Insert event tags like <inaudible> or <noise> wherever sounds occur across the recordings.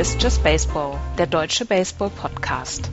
Ist Just Baseball, der deutsche Baseball-Podcast.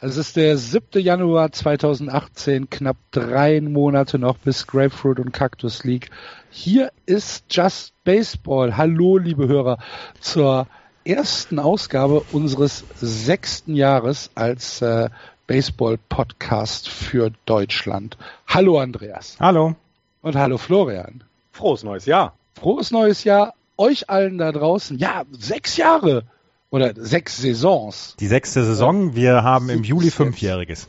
Es ist der 7. Januar 2018, knapp drei Monate noch bis Grapefruit und Cactus League. Hier ist Just Baseball. Hallo, liebe Hörer, zur ersten Ausgabe unseres sechsten Jahres als äh, Baseball-Podcast für Deutschland. Hallo, Andreas. Hallo. Und hallo, Florian. Frohes neues Jahr. Frohes neues Jahr euch allen da draußen. Ja, sechs Jahre oder sechs Saisons. Die sechste Saison. Wir haben im Juli fünfjähriges.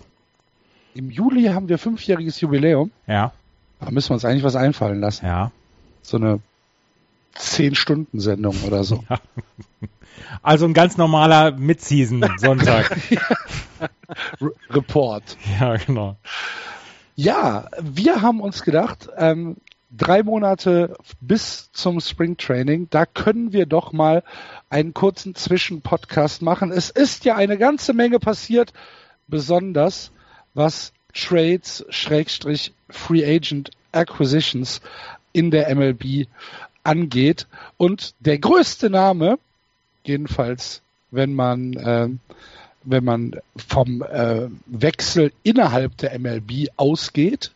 Im Juli haben wir fünfjähriges Jubiläum. Ja. Da müssen wir uns eigentlich was einfallen lassen. Ja. So eine Zehn-Stunden-Sendung oder so. Ja. Also ein ganz normaler Mid-Season-Sonntag. <laughs> Report. Ja, genau. Ja, wir haben uns gedacht, ähm, drei Monate bis zum Spring Training, da können wir doch mal einen kurzen Zwischenpodcast machen. Es ist ja eine ganze Menge passiert, besonders was Trades, Schrägstrich, Free Agent Acquisitions in der MLB angeht. Und der größte Name, jedenfalls wenn man, äh, wenn man vom äh, Wechsel innerhalb der MLB ausgeht,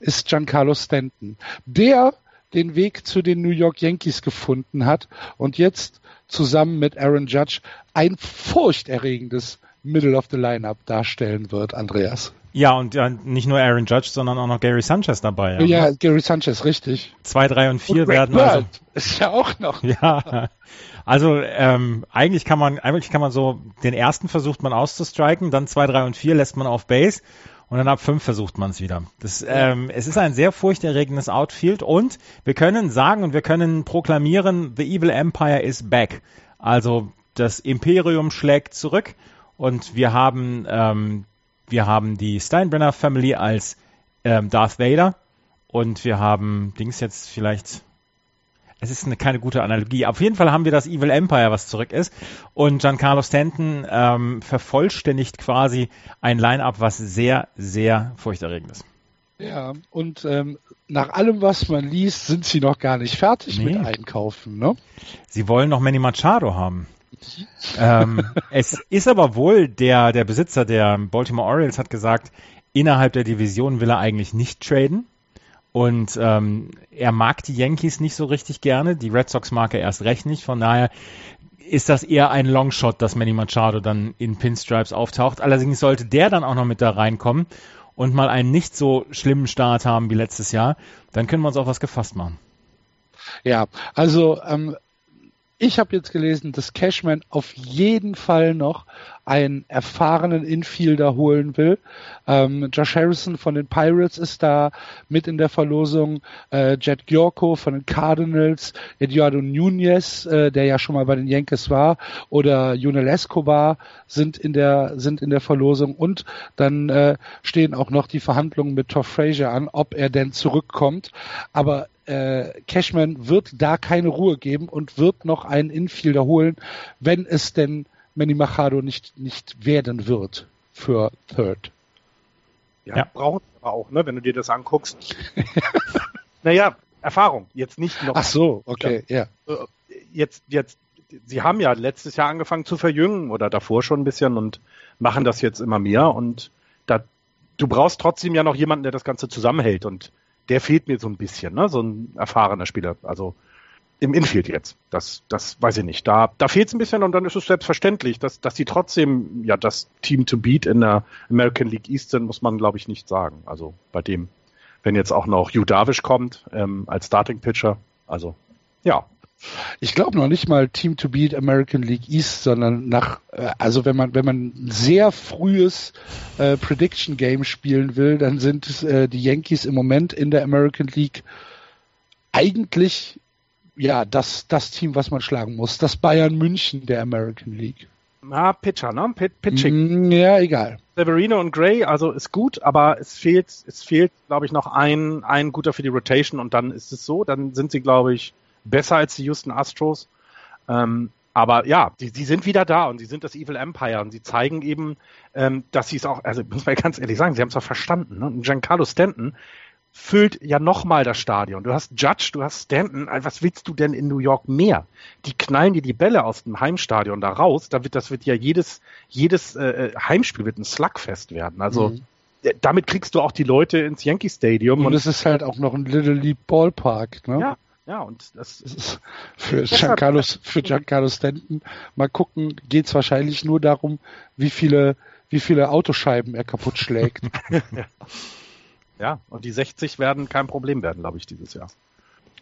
ist Giancarlo Stanton. Der den Weg zu den New York Yankees gefunden hat und jetzt zusammen mit Aaron Judge ein furchterregendes Middle of the Lineup darstellen wird, Andreas. Ja, und ja, nicht nur Aaron Judge, sondern auch noch Gary Sanchez dabei. Ja, ja Gary Sanchez, richtig. Zwei, drei und vier und werden Bird also. Ist ja auch noch. <laughs> Ja. Also ähm, eigentlich kann man, eigentlich kann man so, den ersten versucht man auszustriken, dann zwei, drei und vier lässt man auf Base und dann ab fünf versucht man es wieder. Das, ähm, es ist ein sehr furchterregendes Outfield und wir können sagen und wir können proklamieren, The Evil Empire is back. Also das Imperium schlägt zurück und wir haben ähm, wir haben die Steinbrenner Family als ähm, Darth Vader und wir haben Dings jetzt vielleicht es ist eine, keine gute Analogie. Auf jeden Fall haben wir das Evil Empire, was zurück ist. Und Giancarlo Stanton ähm, vervollständigt quasi ein Line-up, was sehr, sehr furchterregend ist. Ja, und ähm, nach allem, was man liest, sind sie noch gar nicht fertig Nee. mit Einkaufen, ne? Sie wollen noch Manny Machado haben. Ähm, es ist aber wohl, der, der Besitzer der Baltimore Orioles hat gesagt, innerhalb der Division will er eigentlich nicht traden. Und ähm, er mag die Yankees nicht so richtig gerne, die Red Sox mag er erst recht nicht. Von daher ist das eher ein Longshot, dass Manny Machado dann in Pinstripes auftaucht. Allerdings sollte der dann auch noch mit da reinkommen und mal einen nicht so schlimmen Start haben wie letztes Jahr, dann können wir uns auch was gefasst machen. Ja, also ähm, ich habe jetzt gelesen, dass Cashman auf jeden Fall noch einen erfahrenen Infielder holen will. Ähm, Josh Harrison von den Pirates ist da mit in der Verlosung. Äh, Jet Giorco von den Cardinals, Eduardo Nunez, äh, der ja schon mal bei den Yankees war, oder Junel Escobar sind in der sind in der Verlosung. Und dann äh, stehen auch noch die Verhandlungen mit Todd Frazier an, ob er denn zurückkommt. Aber äh, Cashman wird da keine Ruhe geben und wird noch einen Infielder holen, wenn es denn Manny Machado nicht, nicht werden wird für Third. Ja, Ja. brauchen sie aber auch, ne, wenn du dir das anguckst. <laughs> naja, Erfahrung. Jetzt nicht noch. Ach so, okay, ja. äh, Jetzt, jetzt, sie haben ja letztes Jahr angefangen zu verjüngen oder davor schon ein bisschen und machen das jetzt immer mehr und da, du brauchst trotzdem ja noch jemanden, der das Ganze zusammenhält und der fehlt mir so ein bisschen, ne, so ein erfahrener Spieler. Also, im Infield jetzt. Das, das weiß ich nicht. Da, da fehlt es ein bisschen und dann ist es selbstverständlich, dass, dass die trotzdem ja das Team to beat in der American League East sind, muss man glaube ich nicht sagen. Also bei dem, wenn jetzt auch noch Hugh Darvish kommt ähm, als Starting Pitcher, also ja, Ich glaube noch nicht mal Team to Beat American League East, sondern nach, äh, also wenn man, wenn man ein sehr frühes äh, Prediction Game spielen will, dann sind äh, die Yankees im Moment in der American League eigentlich ja das, das Team, was man schlagen muss. Das Bayern München der American League. na, Pitcher, ne? Pit, Pitching. Mm, Ja, egal. Severino und Gray, also ist gut, aber es fehlt, es fehlt, glaube ich, noch ein, ein guter für die Rotation und dann ist es so, dann sind sie, glaube ich, besser als die Houston Astros. Ähm, aber ja, die, die sind wieder da und sie sind das Evil Empire und sie zeigen eben, ähm, dass sie es auch, also <laughs> muss man ganz ehrlich sagen, sie haben es auch verstanden. Ne? Und Giancarlo Stanton füllt ja nochmal das Stadion. Du hast Judge, du hast Stanton. Was willst du denn in New York mehr? Die knallen dir die Bälle aus dem Heimstadion da raus. Da wird, das wird ja jedes, jedes äh, Heimspiel wird ein Slugfest werden. Also mhm. damit kriegst du auch die Leute ins Yankee Stadium. Und, und es ist halt auch noch ein Little League Ballpark. Ne? Ja, ja, und das ist <laughs> für Giancarlo, für Giancarlo Stanton. Mal gucken, geht es wahrscheinlich nur darum, wie viele, wie viele Autoscheiben er kaputt schlägt. <laughs> ja, und die 60 werden kein Problem werden, glaube ich, dieses Jahr.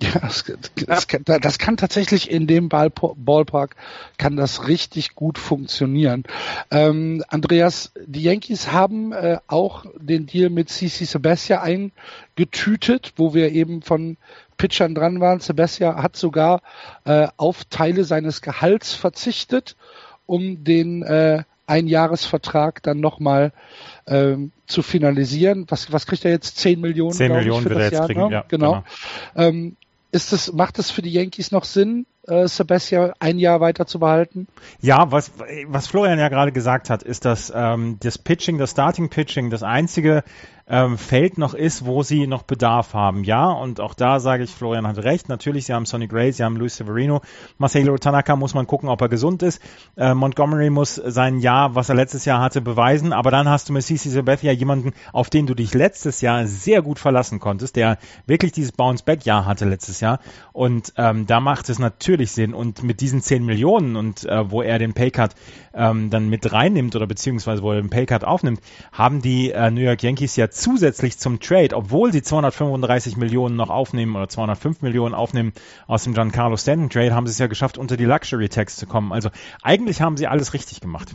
Ja, das, das, kann, das, kann, tatsächlich in dem Ball, Ballpark kann das richtig gut funktionieren. Ähm, Andreas, die Yankees haben äh, auch den Deal mit CC Sebastian eingetütet, wo wir eben von Pitchern dran waren. Sebastian hat sogar äh, auf Teile seines Gehalts verzichtet, um den äh, Einjahresvertrag dann nochmal ähm, zu finalisieren. Was, was kriegt er jetzt? 10 Millionen? 10 Millionen wird er jetzt Jahr, kriegen, ne? ja. Genau. genau. Ähm, ist das, macht es für die Yankees noch Sinn, äh, Sebastian ein Jahr weiter zu behalten? Ja, was, was Florian ja gerade gesagt hat, ist, dass ähm, das Pitching, das Starting Pitching, das einzige ähm, Feld noch ist, wo sie noch Bedarf haben. Ja, und auch da sage ich, Florian hat recht. Natürlich, sie haben Sonny Gray, sie haben Luis Severino. Marcelo Tanaka muss man gucken, ob er gesund ist. Äh, Montgomery muss sein Jahr, was er letztes Jahr hatte, beweisen. Aber dann hast du mit CC Sabathia jemanden, auf den du dich letztes Jahr sehr gut verlassen konntest, der wirklich dieses Bounce-Back-Jahr hatte letztes Jahr. Und ähm, da macht es natürlich Sinn. Und mit diesen 10 Millionen und äh, wo er den Paycut ähm, dann mit reinnimmt oder beziehungsweise wo er den Paycut aufnimmt, haben die äh, New York Yankees ja zusätzlich zum Trade, obwohl sie 235 Millionen noch aufnehmen oder 205 Millionen aufnehmen aus dem Giancarlo Stanton Trade, haben sie es ja geschafft, unter die Luxury Tax zu kommen. Also eigentlich haben sie alles richtig gemacht.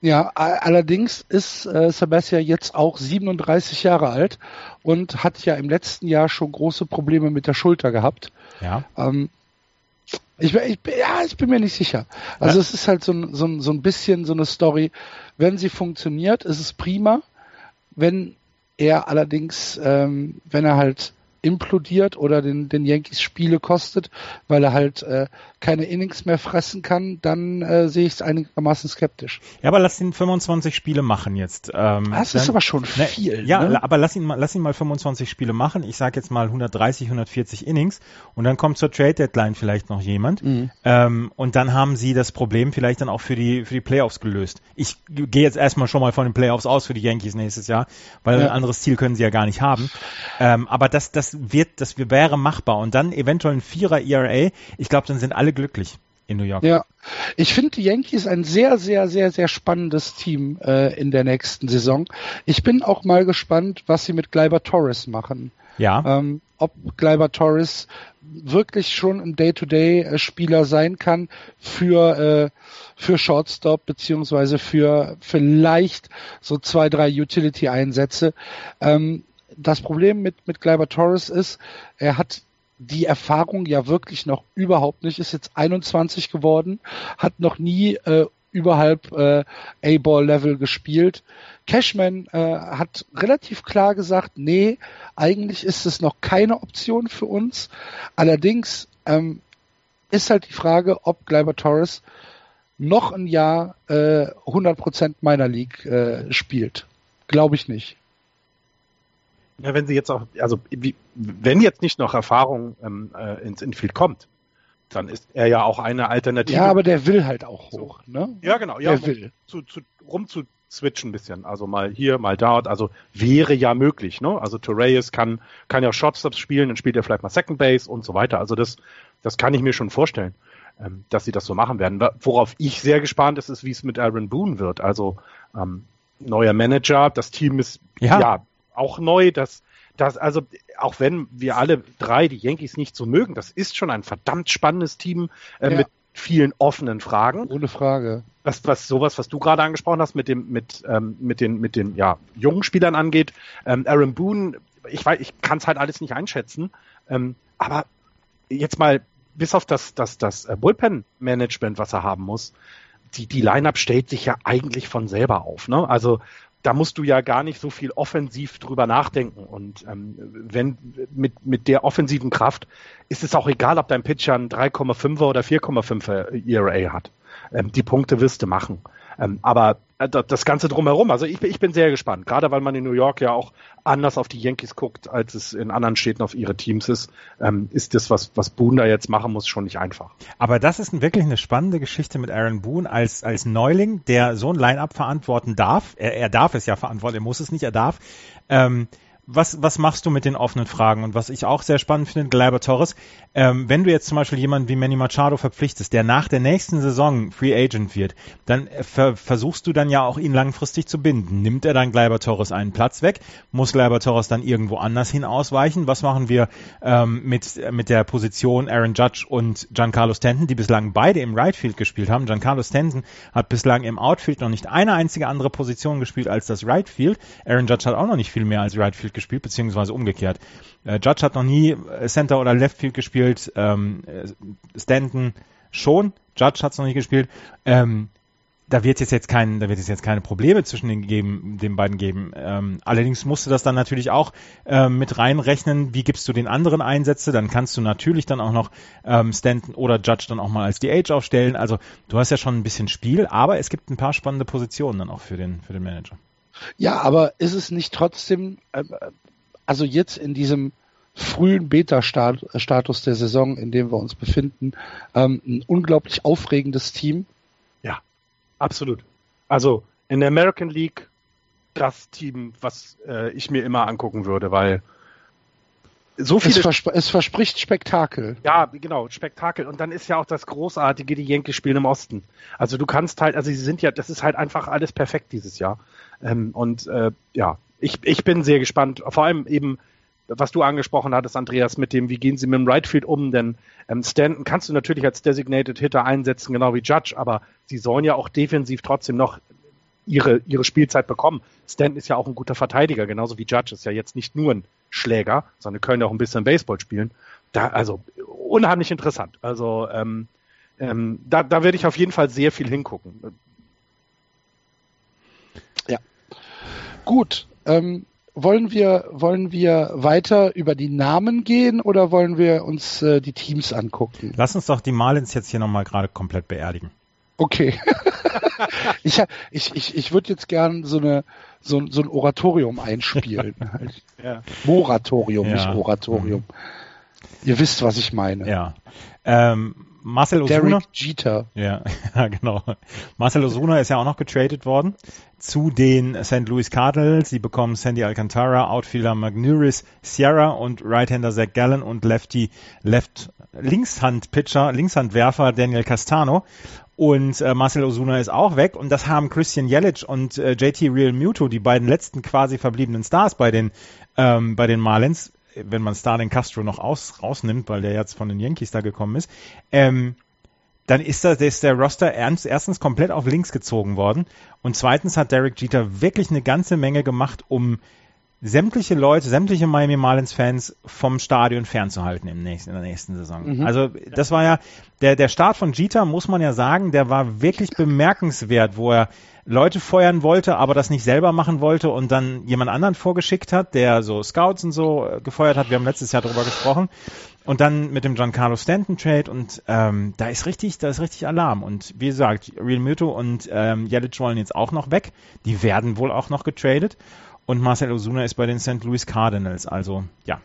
Ja, allerdings ist äh, Sebastian jetzt auch 37 Jahre alt und hat ja im letzten Jahr schon große Probleme mit der Schulter gehabt. Ja. Ähm, ich, ich, ja, ich bin mir nicht sicher. Also ja. es ist halt so, so, so ein bisschen so eine Story. Wenn sie funktioniert, ist es prima. Wenn er allerdings, ähm, wenn er halt implodiert oder den, den Yankees Spiele kostet, weil er halt äh, keine Innings mehr fressen kann, dann äh, sehe ich es einigermaßen skeptisch. Ja, aber lass ihn 25 Spiele machen jetzt. Ähm, das ist aber schon ne, viel. Ja, ne? aber lass ihn mal, lass ihn mal 25 Spiele machen. Ich sage jetzt mal 130, 140 Innings und dann kommt zur Trade Deadline vielleicht noch jemand mhm. ähm, und dann haben sie das Problem vielleicht dann auch für die für die Playoffs gelöst. Ich gehe jetzt erstmal schon mal von den Playoffs aus für die Yankees nächstes Jahr, weil ja. ein anderes Ziel können sie ja gar nicht haben. Ähm, aber das das wird das wäre machbar und dann eventuell ein Vierer ERA. Ich glaube, dann sind alle glücklich in New York. Ja, ich finde die Yankees ein sehr, sehr, sehr, sehr spannendes Team äh, in der nächsten Saison. Ich bin auch mal gespannt, was sie mit Gleiber Torres machen. Ja. Ähm, ob Gleiber Torres wirklich schon ein Day-to-Day-Spieler sein kann für äh, für Shortstop beziehungsweise für vielleicht so zwei drei Utility-Einsätze. Ähm, das Problem mit mit Gleiber Torres ist, er hat die Erfahrung ja wirklich noch überhaupt nicht, ist jetzt 21 geworden, hat noch nie äh, überhalb äh, A-Ball-Level gespielt. Cashman äh, hat relativ klar gesagt, nee, eigentlich ist es noch keine Option für uns. Allerdings ähm, ist halt die Frage, ob Gleiber Torres noch ein Jahr äh, 100% meiner League äh, spielt. Glaube ich nicht. Ja, wenn sie jetzt auch, also wie, wenn jetzt nicht noch Erfahrung ähm, äh, ins Infield kommt, dann ist er ja auch eine Alternative. Ja, aber der will halt auch hoch, ne? Ja, genau. Ja, der will. Zu, zu, rum zu switchen ein bisschen. Also mal hier, mal dort. Also wäre ja möglich, ne? Also Torreyes kann, kann ja Shortstops spielen, dann spielt er vielleicht mal Second Base und so weiter. Also das, das kann ich mir schon vorstellen, ähm, dass sie das so machen werden. Worauf ich sehr gespannt ist, ist, wie es mit Aaron Boone wird. Also ähm, neuer Manager, das Team ist ja, ja auch neu. Das, das, also auch wenn wir alle drei die Yankees nicht so mögen, das ist schon ein verdammt spannendes Team äh, ja. mit vielen offenen Fragen. Ohne Frage. Was, was sowas, was du gerade angesprochen hast, mit dem, mit, ähm, mit den, mit den ja, jungen Spielern angeht. Ähm, Aaron Boone, ich weiß, ich kann es halt alles nicht einschätzen. Ähm, aber jetzt mal bis auf das, das, das äh, Bullpen-Management, was er haben muss, die, die Line-Up stellt sich ja eigentlich von selber auf. Ne? Also da musst du ja gar nicht so viel offensiv drüber nachdenken. Und ähm, wenn mit, mit der offensiven Kraft ist es auch egal, ob dein Pitcher ein 3,5er oder 4,5er ERA hat. Ähm, die Punkte wirst du machen. Ähm, aber das Ganze drumherum, also ich, ich bin sehr gespannt, gerade weil man in New York ja auch anders auf die Yankees guckt, als es in anderen Städten auf ihre Teams ist, ähm, ist das, was, was Boone da jetzt machen muss, schon nicht einfach. Aber das ist wirklich eine spannende Geschichte mit Aaron Boone als, als Neuling, der so ein Line-Up verantworten darf. Er, er darf es ja verantworten, er muss es nicht, er darf. Ähm, was, was machst du mit den offenen Fragen? Und was ich auch sehr spannend finde, Gleiber Torres, ähm, wenn du jetzt zum Beispiel jemanden wie Manny Machado verpflichtest, der nach der nächsten Saison Free Agent wird, dann ver versuchst du dann ja auch ihn langfristig zu binden. Nimmt er dann Gleiber Torres einen Platz weg? Muss Gleiber Torres dann irgendwo anders hin ausweichen? Was machen wir ähm, mit, mit der Position Aaron Judge und Giancarlo Stanton, die bislang beide im Right Field gespielt haben? Giancarlo Stanton hat bislang im Outfield noch nicht eine einzige andere Position gespielt als das Right Field. Aaron Judge hat auch noch nicht viel mehr als Right Field gespielt, beziehungsweise umgekehrt. Äh, Judge hat noch nie äh, Center oder Left Field gespielt, ähm, äh, Stanton schon, Judge hat es noch nicht gespielt. Ähm, da wird es jetzt kein, da wird es jetzt keine Probleme zwischen den, geben, den beiden geben. Ähm, allerdings musst du das dann natürlich auch ähm, mit reinrechnen. Wie gibst du den anderen Einsätze? Dann kannst du natürlich dann auch noch ähm, Stanton oder Judge dann auch mal als DH aufstellen. Also du hast ja schon ein bisschen Spiel, aber es gibt ein paar spannende Positionen dann auch für den für den Manager. Ja, aber ist es nicht trotzdem, äh, also jetzt in diesem frühen Beta-Status der Saison, in dem wir uns befinden, ähm, ein unglaublich aufregendes Team? Ja, absolut. Also in der American League das Team, was äh, ich mir immer angucken würde, weil so viele. Es, versp es, verspricht Spektakel. Ja, genau, Spektakel. Und dann ist ja auch das Großartige, die Yankees spielen im Osten. Also du kannst halt, also sie sind ja, das ist halt einfach alles perfekt dieses Jahr. Ähm, und äh, ja, ich, ich bin sehr gespannt. Vor allem eben, was du angesprochen hattest, Andreas, mit dem, wie gehen sie mit dem Right Field um? Denn ähm, Stanton kannst du natürlich als Designated Hitter einsetzen, genau wie Judge, aber sie sollen ja auch defensiv trotzdem noch ihre, ihre Spielzeit bekommen. Stanton ist ja auch ein guter Verteidiger, genauso wie Judge ist ja jetzt nicht nur ein Schläger, sondern können ja auch ein bisschen Baseball spielen. Da, also unheimlich interessant. Also ähm, ähm, da, da werde ich auf jeden Fall sehr viel hingucken. Ja. Gut, ähm, wollen wir, wollen wir weiter über die Namen gehen oder wollen wir uns äh, die Teams angucken? Lass uns doch die Marlins jetzt hier nochmal gerade komplett beerdigen. Okay. <laughs> ich ich, ich, ich würde jetzt gern so, eine, so, so ein Oratorium einspielen. <laughs> ja. Moratorium, ja. nicht Oratorium. Mhm. Ihr wisst, was ich meine. Ja. Ähm, Marcel Osuna. Derek Jeter. Ja, <laughs> ja, genau. Marcel Osuna ist ja auch noch getradet worden zu den St. Louis Cardinals. Sie bekommen Sandy Alcantara, Outfielder Magnuris Sierra und Right-Hander Zach Gallen und Lefty Left Linkshand-Pitcher, Linkshandwerfer Daniel Castano. Und äh, Marcel Osuna ist auch weg. Und das haben Christian Jelic und äh, JT Real Muto, die beiden letzten quasi verbliebenen Stars bei den, ähm, bei den Marlins, wenn man Starling Castro noch aus, rausnimmt, weil der jetzt von den Yankees da gekommen ist, ähm, dann ist, das, ist der Roster ernst, erstens komplett auf links gezogen worden und zweitens hat Derek Jeter wirklich eine ganze Menge gemacht, um sämtliche Leute, sämtliche Miami Marlins Fans vom Stadion fernzuhalten im nächsten, in der nächsten Saison. Mhm. Also das war ja der der Start von Jeter muss man ja sagen, der war wirklich bemerkenswert, wo er Leute feuern wollte, aber das nicht selber machen wollte und dann jemand anderen vorgeschickt hat, der so Scouts und so äh, gefeuert hat. Wir haben letztes Jahr darüber gesprochen. Und dann mit dem Giancarlo Stanton Trade und ähm, da ist richtig, da ist richtig Alarm. Und wie gesagt, Real Muto und ähm, Jelic wollen jetzt auch noch weg. Die werden wohl auch noch getradet. Und Marcel Osuna ist bei den St. Louis Cardinals. Also ja,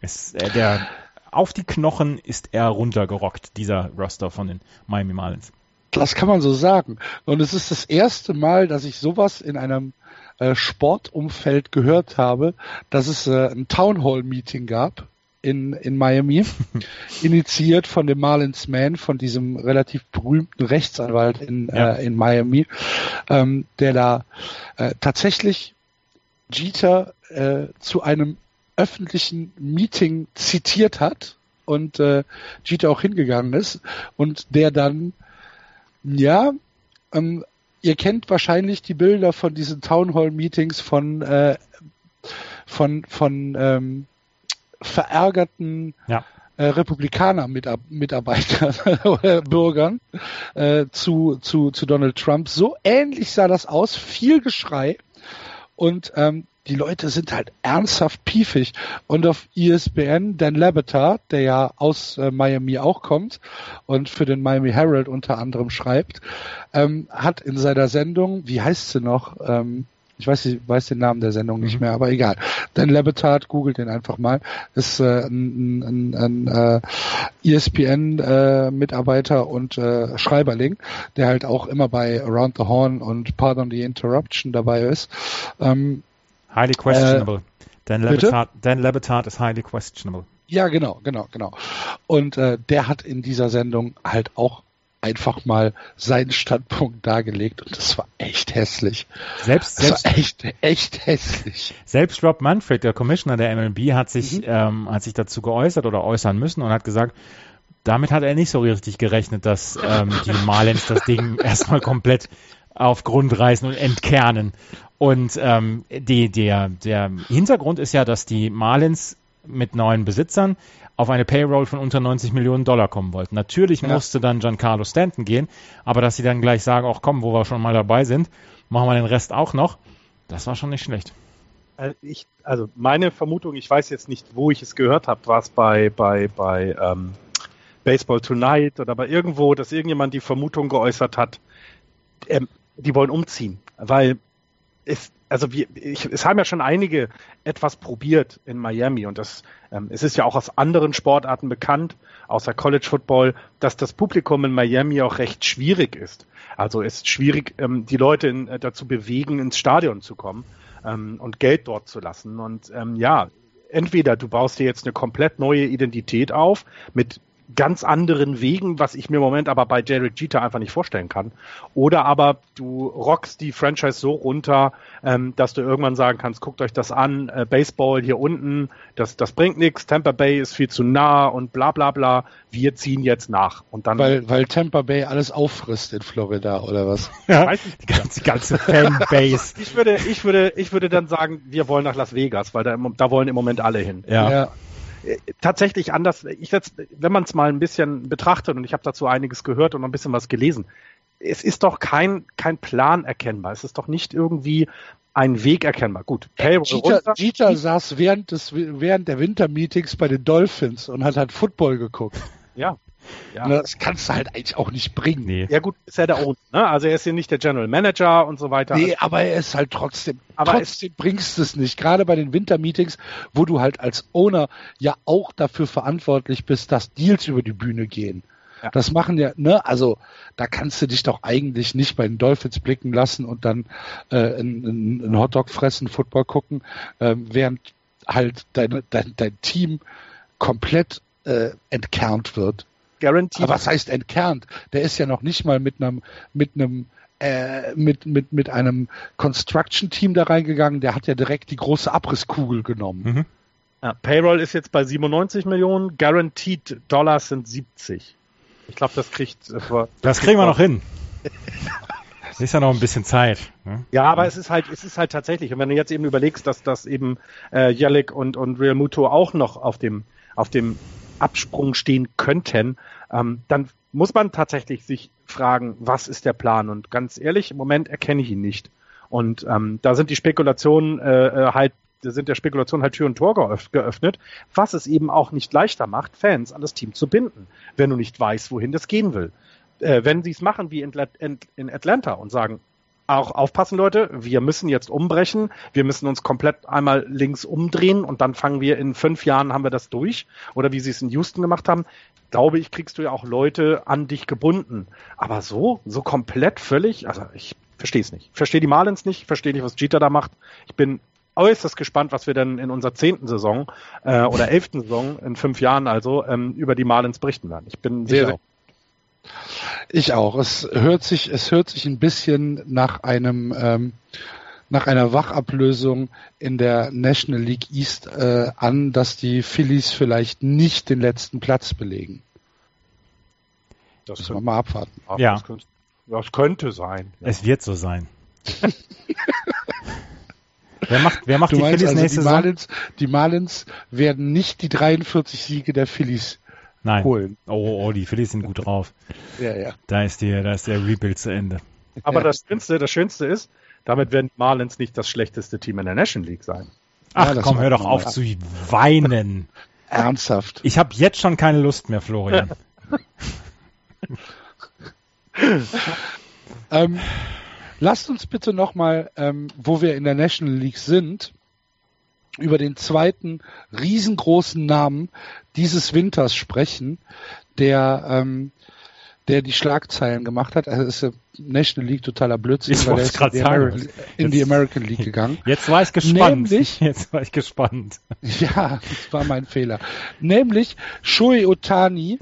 ist, äh, der auf die Knochen ist er runtergerockt, dieser Roster von den Miami Marlins. Das kann man so sagen. Und es ist das erste Mal, dass ich sowas in einem äh, Sportumfeld gehört habe, dass es äh, ein Town Hall Meeting gab in, in Miami, <laughs> initiiert von dem Marlins Man, von diesem relativ berühmten Rechtsanwalt in, ja. äh, in Miami, ähm, der da äh, tatsächlich Jeter äh, zu einem öffentlichen Meeting zitiert hat und äh, Jeter auch hingegangen ist und der dann, ja, ähm, ihr kennt wahrscheinlich die Bilder von diesen Town Hall Meetings von äh, von von ähm, verärgerten ja. äh, Republikaner-Mitarbeitern <laughs> oder Bürgern äh, zu, zu, zu Donald Trump. So ähnlich sah das aus, viel Geschrei Und ähm, die Leute sind halt ernsthaft piefig. Und auf ESPN, Dan Labertar, der ja aus äh, Miami auch kommt und für den Miami Herald unter anderem schreibt, ähm, hat in seiner Sendung, wie heißt sie noch, ähm, ich weiß, ich weiß den Namen der Sendung nicht mhm. mehr, aber egal. Dan Lebatard, googelt den einfach mal, ist äh, ein, ein, ein äh, ESPN-Mitarbeiter äh, und äh, Schreiberling, der halt auch immer bei Around the Horn und Pardon the Interruption dabei ist. Ähm, highly questionable. Äh, Dan Lebatard, Dan Lebatard ist highly questionable. Ja, genau, genau, genau. Und äh, der hat in dieser Sendung halt auch einfach mal seinen Standpunkt dargelegt und das war echt hässlich. Selbst, das selbst war echt, echt hässlich. Selbst Rob Manfred, der Commissioner der MLB, hat sich, mhm. ähm, hat sich dazu geäußert oder äußern müssen und hat gesagt, damit hat er nicht so richtig gerechnet, dass ähm, die <laughs> Marlins das Ding erstmal komplett auf Grund reißen und entkernen. Und ähm, die, der, der Hintergrund ist ja, dass die Marlins mit neuen Besitzern auf eine Payroll von unter 90 Millionen Dollar kommen wollten. Natürlich ja. musste dann Giancarlo Stanton gehen, aber dass sie dann gleich sagen, auch komm, wo wir schon mal dabei sind, machen wir den Rest auch noch, das war schon nicht schlecht. Äh, ich, also meine Vermutung, ich weiß jetzt nicht, wo ich es gehört habe, war es bei, bei, bei ähm, Baseball Tonight oder bei irgendwo, dass irgendjemand die Vermutung geäußert hat, ähm, die wollen umziehen, weil es, also wir, ich, es haben ja schon einige etwas probiert in Miami und das, ähm, es ist ja auch aus anderen Sportarten bekannt, außer College Football, dass das Publikum in Miami auch recht schwierig ist. Also es ist schwierig, ähm, die Leute in, äh, dazu bewegen, ins Stadion zu kommen ähm, und Geld dort zu lassen. Und ähm, ja, entweder du baust dir jetzt eine komplett neue Identität auf mit ganz anderen Wegen, was ich mir im Moment aber bei Derek Jeter einfach nicht vorstellen kann. Oder aber du rockst die Franchise so runter, ähm, dass du irgendwann sagen kannst, guckt euch das an, äh, Baseball hier unten, das, das bringt nichts, Tampa Bay ist viel zu nah und bla bla bla, wir ziehen jetzt nach. Und dann weil, weil Tampa Bay alles auffrisst in Florida oder was? <laughs> Ja, die ganze, ganze Fanbase. ich würde, ich würde, ich würde dann sagen, wir wollen nach Las Vegas, weil da, da wollen im Moment alle hin. ja. ja tatsächlich anders. Ich jetzt, wenn man es mal ein bisschen betrachtet und ich habe dazu einiges gehört und ein bisschen was gelesen, es ist doch kein kein Plan erkennbar. Es ist doch nicht irgendwie ein Weg erkennbar. Gut, Payroll Jeter, Jeter saß während des während der Wintermeetings bei den Dolphins und hat halt Football geguckt. Ja, ja. Ne, das kannst du halt eigentlich auch nicht bringen. Nee. Ja gut, ist er der Owner, ne? Also er ist hier nicht der General Manager und so weiter. Nee, aber er ist halt trotzdem, aber trotzdem bringst du es nicht. Gerade bei den Wintermeetings, wo du halt als Owner ja auch dafür verantwortlich bist, dass Deals über die Bühne gehen. Ja. Das machen ja, ne, also da kannst du dich doch eigentlich nicht bei den Dolphins blicken lassen und dann äh, einen, einen Hotdog fressen, Football gucken, äh, während halt dein, dein, dein Team komplett äh, entkernt wird. Guaranteed. Aber was heißt entkernt? Der ist ja noch nicht mal mit einem, mit einem, äh, mit, mit, mit einem Construction-Team da reingegangen. Der hat ja direkt die große Abrisskugel genommen. Mhm. Ja, Payroll ist jetzt bei 97 Millionen, Guaranteed Dollars sind 70. Ich glaube, das kriegt. Das, das kriegen wir noch hin. ist ja noch ein bisschen Zeit. Ne? Ja, aber es ist halt, es ist halt tatsächlich. Und wenn du jetzt eben überlegst, dass das eben äh, Jellic und und Real Muto auch noch auf dem auf dem Absprung stehen könnten, ähm, dann muss man tatsächlich sich fragen, was ist der Plan? Und ganz ehrlich, im Moment erkenne ich ihn nicht. Und ähm, da sind die Spekulationen äh, äh halt da sind der Spekulation halt Tür und Tor geöffnet, was es eben auch nicht leichter macht, Fans an das Team zu binden, wenn du nicht weißt, wohin das gehen will. Äh, wenn sie es machen wie in, in Atlanta und sagen, auch aufpassen, Leute, wir müssen jetzt umbrechen, wir müssen uns komplett einmal links umdrehen und dann fangen wir in fünf Jahren haben wir das durch. Oder wie sie es in Houston gemacht haben, glaube ich, kriegst du ja auch Leute an dich gebunden. Aber so, so komplett völlig, also ich verstehe es nicht. Ich verstehe die Marlins nicht, ich verstehe nicht, was Jeter da macht. Ich bin äußerst gespannt, was wir dann in unserer zehnten Saison äh, oder elften Saison in fünf Jahren also ähm, über die Marlins berichten werden. Ich bin sehr, sehr ich auch. Es hört sich, es hört sich ein bisschen nach einem, ähm, nach einer Wachablösung in der National League East äh, an, dass die Phillies vielleicht nicht den letzten Platz belegen. Das müssen wir mal abwarten. ja. Das könnte, das könnte sein. Ja. Es wird so sein. <laughs> wer macht, wer macht du die Phillies also nächste die Marlins, die Marlins werden nicht die 43 Siege der Phillies Nein. holen. Oh, oh, die Phillies sind gut drauf. Ja, ja. Da ist, die, da ist der Rebuild zu Ende. Aber ja. das Schönste, das Schönste ist, damit werden Marlins nicht das schlechteste Team in der National League sein. Ach ja, komm, hör doch auf zu weinen. <laughs> Ernsthaft. Ich habe jetzt schon keine Lust mehr, Florian. <laughs> ähm, lasst uns bitte nochmal, ähm, wo wir in der National League sind, über den zweiten riesengroßen Namen dieses Winters sprechen, der ähm, der die Schlagzeilen gemacht hat. Also ist National League totaler Blödsinn, ich weil er ist in, die, American, in die American League gegangen. <laughs> Jetzt war ich gespannt. Nämlich, <laughs> jetzt war ich gespannt. <laughs> Ja, das war mein Fehler. Nämlich Shoei Otani,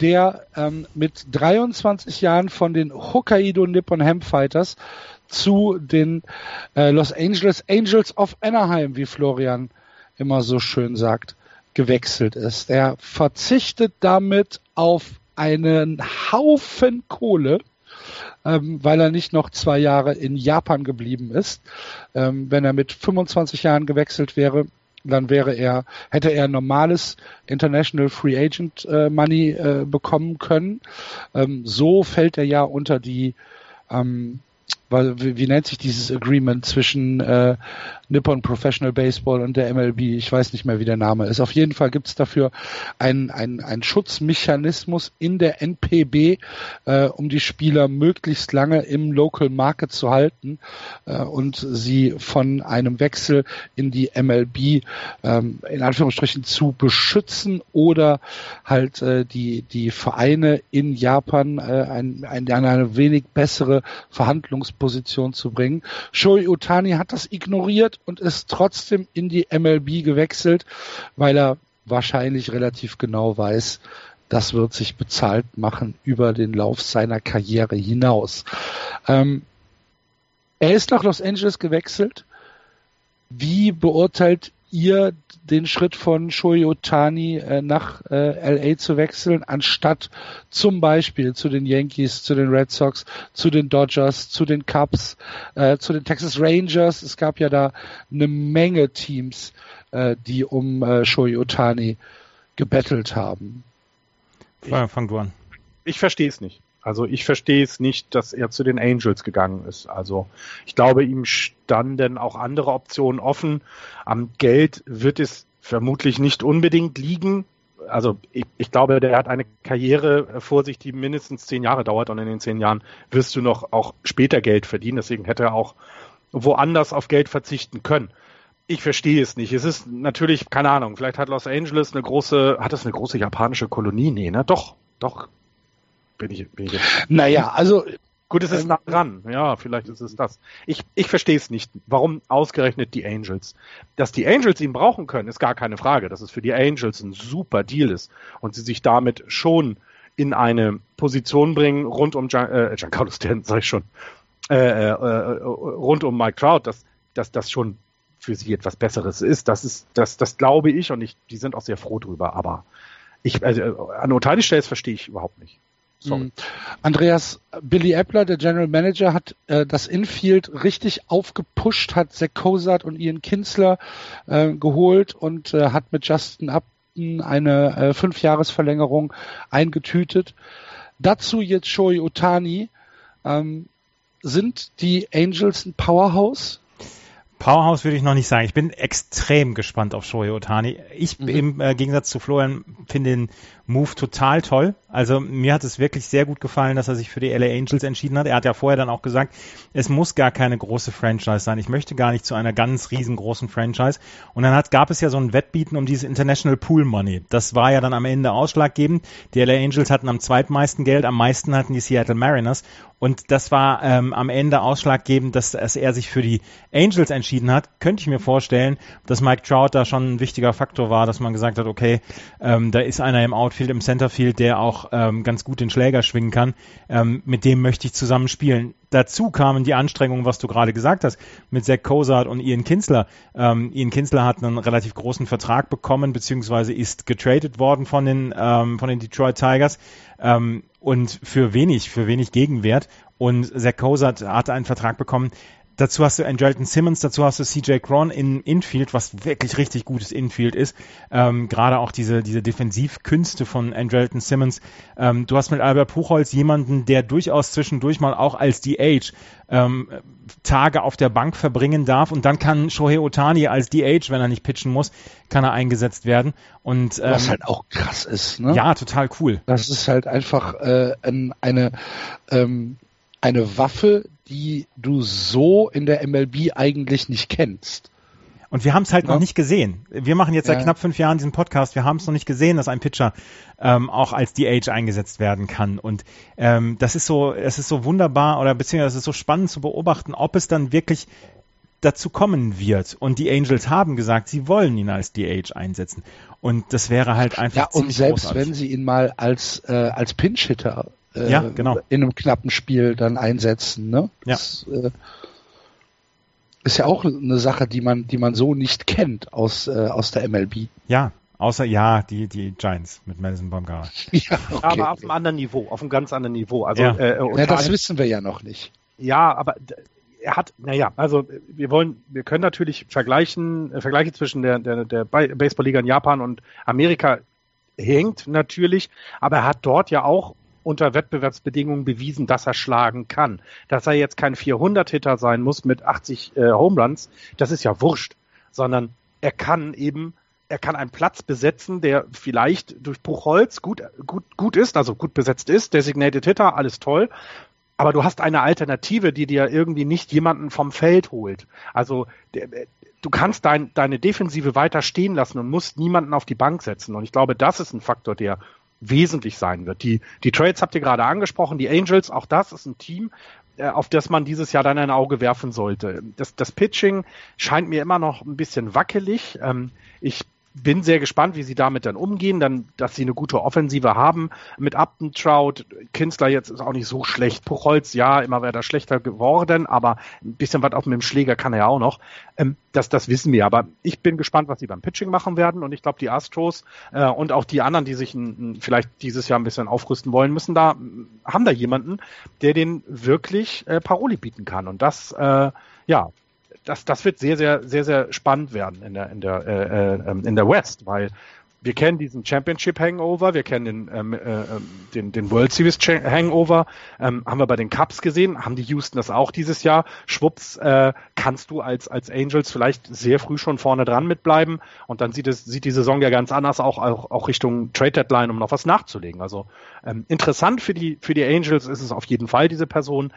der ähm, mit 23 Jahren von den Hokkaido Nippon Ham Fighters zu den äh, Los Angeles Angels of Anaheim, wie Florian immer so schön sagt, gewechselt ist. Er verzichtet damit auf einen Haufen Kohle, ähm, weil er nicht noch zwei Jahre in Japan geblieben ist. Ähm, wenn er mit 25 Jahren gewechselt wäre, dann wäre er, hätte er normales International Free Agent äh, Money äh, bekommen können. Ähm, so fällt er ja unter die ähm, weil, wie, wie nennt sich dieses Agreement zwischen äh, Nippon Professional Baseball und der MLB? Ich weiß nicht mehr, wie der Name ist. Auf jeden Fall gibt es dafür einen ein Schutzmechanismus in der NPB, äh, um die Spieler möglichst lange im Local Market zu halten äh, und sie von einem Wechsel in die MLB ähm, in Anführungsstrichen zu beschützen oder halt äh, die, die Vereine in Japan äh, ein, ein, eine wenig bessere Verhandlungs Position zu bringen. Shoei Utani hat das ignoriert und ist trotzdem in die MLB gewechselt, weil er wahrscheinlich relativ genau weiß, das wird sich bezahlt machen über den Lauf seiner Karriere hinaus. Ähm, er ist nach Los Angeles gewechselt. Wie beurteilt ihr den Schritt von Shohei Otani äh, nach äh, LA zu wechseln, anstatt zum Beispiel zu den Yankees, zu den Red Sox, zu den Dodgers, zu den Cubs, äh, zu den Texas Rangers. Es gab ja da eine Menge Teams, äh, die um äh, Shohei Otani gebettelt haben. Fang, fang du an. Ich verstehe es nicht. Also ich verstehe es nicht, dass er zu den Angels gegangen ist. Also ich glaube, ihm standen auch andere Optionen offen. Am Geld wird es vermutlich nicht unbedingt liegen. Also ich, ich glaube, der hat eine Karriere vor sich, die mindestens zehn Jahre dauert und in den zehn Jahren wirst du noch auch später Geld verdienen. Deswegen hätte er auch woanders auf Geld verzichten können. Ich verstehe es nicht. Es ist natürlich, keine Ahnung, vielleicht hat Los Angeles eine große, hat es eine große japanische Kolonie? Nee, ne? Doch, doch, bin ich, bin ich jetzt. <laughs> Naja, also. Gut, es ist ähm, nah dran. Ja, vielleicht ist es das. Ich, ich verstehe es nicht. Warum ausgerechnet die Angels? Dass die Angels ihn brauchen können, ist gar keine Frage. Dass es für die Angels ein super Deal ist und sie sich damit schon in eine Position bringen rund um Gian, äh, Giancarlo Stanton, sag ich schon, äh, äh, äh, rund um Mike Trout, dass, dass das schon für sie etwas Besseres ist. Das ist, das, das glaube ich und ich, die sind auch sehr froh drüber. Aber ich, also, an Otani Stelle verstehe ich überhaupt nicht. Sorry. Mhm. Andreas, Billy Eppler, der General Manager, hat äh, das Infield richtig aufgepusht, hat Zach Kozart und Ian Kinsler äh, geholt und äh, hat mit Justin Upton eine äh, Fünfjahresverlängerung eingetütet. Dazu jetzt Shoei Otani. Ähm, sind die Angels ein Powerhouse? Powerhouse würde ich noch nicht sagen. Ich bin extrem gespannt auf Shohei Otani. Ich mhm. im äh, Gegensatz zu Florian finde den Move total toll. Also mir hat es wirklich sehr gut gefallen, dass er sich für die LA Angels entschieden hat. Er hat ja vorher dann auch gesagt, es muss gar keine große Franchise sein. Ich möchte gar nicht zu einer ganz riesengroßen Franchise. Und dann hat, gab es ja so ein Wettbieten um dieses International Pool Money. Das war ja dann am Ende ausschlaggebend. Die LA Angels hatten am zweitmeisten Geld, am meisten hatten die Seattle Mariners. Und das war ähm, am Ende ausschlaggebend, dass, dass er sich für die Angels entschieden hat. Könnte ich mir vorstellen, dass Mike Trout da schon ein wichtiger Faktor war, dass man gesagt hat, okay, ähm, da ist einer im Outfield, im Centerfield, der auch ähm, ganz gut den Schläger schwingen kann. Ähm, mit dem möchte ich zusammen spielen. Dazu kamen die Anstrengungen, was du gerade gesagt hast, mit Zach Cozart und Ian Kinsler. Ähm, Ian Kinsler hat einen relativ großen Vertrag bekommen, beziehungsweise ist getradet worden von den, ähm, von den Detroit Tigers ähm, und für wenig, für wenig Gegenwert. Und Zach Cozart hatte einen Vertrag bekommen, dazu hast du Angelton Simmons, dazu hast du CJ Cron in Infield, was wirklich richtig gutes Infield ist. Ähm, Gerade auch diese, diese Defensivkünste von Angelton Simmons. Ähm, du hast mit Albert Puchholz jemanden, der durchaus zwischendurch mal auch als DH ähm, Tage auf der Bank verbringen darf und dann kann Shohei Otani als DH, wenn er nicht pitchen muss, kann er eingesetzt werden. Und, ähm, Was halt auch krass ist, ne? Ja, total cool. Das ist halt einfach äh, eine, ähm, eine Waffe, die du so in der MLB eigentlich nicht kennst. Und wir haben es halt ja. noch nicht gesehen. Wir machen jetzt seit ja. knapp fünf Jahren diesen Podcast. Wir haben es noch nicht gesehen, dass ein Pitcher ähm, auch als DH eingesetzt werden kann. Und ähm, das ist so, es ist so wunderbar oder beziehungsweise es ist so spannend zu beobachten, ob es dann wirklich dazu kommen wird. Und die Angels haben gesagt, sie wollen ihn als DH einsetzen. Und das wäre halt einfach. Ja, und selbst großartig. wenn sie ihn mal als, äh, als Pinch-Hitter äh, ja, genau. in einem knappen Spiel dann einsetzen, ne? Ja. Das, äh, ist ja auch eine Sache, die man, die man so nicht kennt aus, äh, aus der MLB. Ja, außer ja, die, die Giants mit Madison Bumgarner. <laughs> ja, okay. Aber auf einem anderen Niveau, auf einem ganz anderen Niveau. Also, ja. Äh, ja, das wissen wir ja noch nicht. Ja, aber er hat, naja, also wir wollen, wir können natürlich vergleichen, äh, Vergleiche zwischen der, der, der Baseballliga in Japan und Amerika hängt natürlich, aber er hat dort ja auch unter Wettbewerbsbedingungen bewiesen, dass er schlagen kann. Dass er jetzt kein 400-Hitter sein muss mit 80 äh, Homeruns, das ist ja wurscht, sondern er kann eben er kann einen Platz besetzen, der vielleicht durch Buchholz gut, gut, gut ist, also gut besetzt ist, Designated Hitter, alles toll. Aber du hast eine Alternative, die dir irgendwie nicht jemanden vom Feld holt. Also du kannst dein, deine Defensive weiter stehen lassen und musst niemanden auf die Bank setzen. Und ich glaube, das ist ein Faktor, der wesentlich sein wird. Die, die Trades habt ihr gerade angesprochen, die Angels, auch das ist ein Team, äh, auf das man dieses Jahr dann ein Auge werfen sollte. Das, das Pitching scheint mir immer noch ein bisschen wackelig. Ähm, ich bin sehr gespannt, wie sie damit dann umgehen, dann, dass sie eine gute Offensive haben mit Upton, Trout, Kinzler jetzt ist auch nicht so schlecht, Puchholz, ja, immer wäre da schlechter geworden, aber ein bisschen was auf mit dem Schläger kann er ja auch noch. Ähm, das, das wissen wir, aber ich bin gespannt, was sie beim Pitching machen werden und ich glaube, die Astros äh, und auch die anderen, die sich ein, vielleicht dieses Jahr ein bisschen aufrüsten wollen, müssen da, haben da jemanden, der den wirklich äh, Paroli bieten kann und das, äh, ja, das, das wird sehr, sehr, sehr, sehr spannend werden in der, in der, äh, äh, in der West, weil wir kennen diesen Championship Hangover, wir kennen den, ähm, äh, ähm, den, den World Series Hangover, ähm, haben wir bei den Cups gesehen, haben die Houston das auch dieses Jahr. Schwupps, äh, kannst du als, als Angels vielleicht sehr früh schon vorne dran mitbleiben und dann sieht es, sieht die Saison ja ganz anders auch, auch, auch Richtung Trade Deadline, um noch was nachzulegen. Also ähm, interessant für die, für die Angels ist es auf jeden Fall, diese Person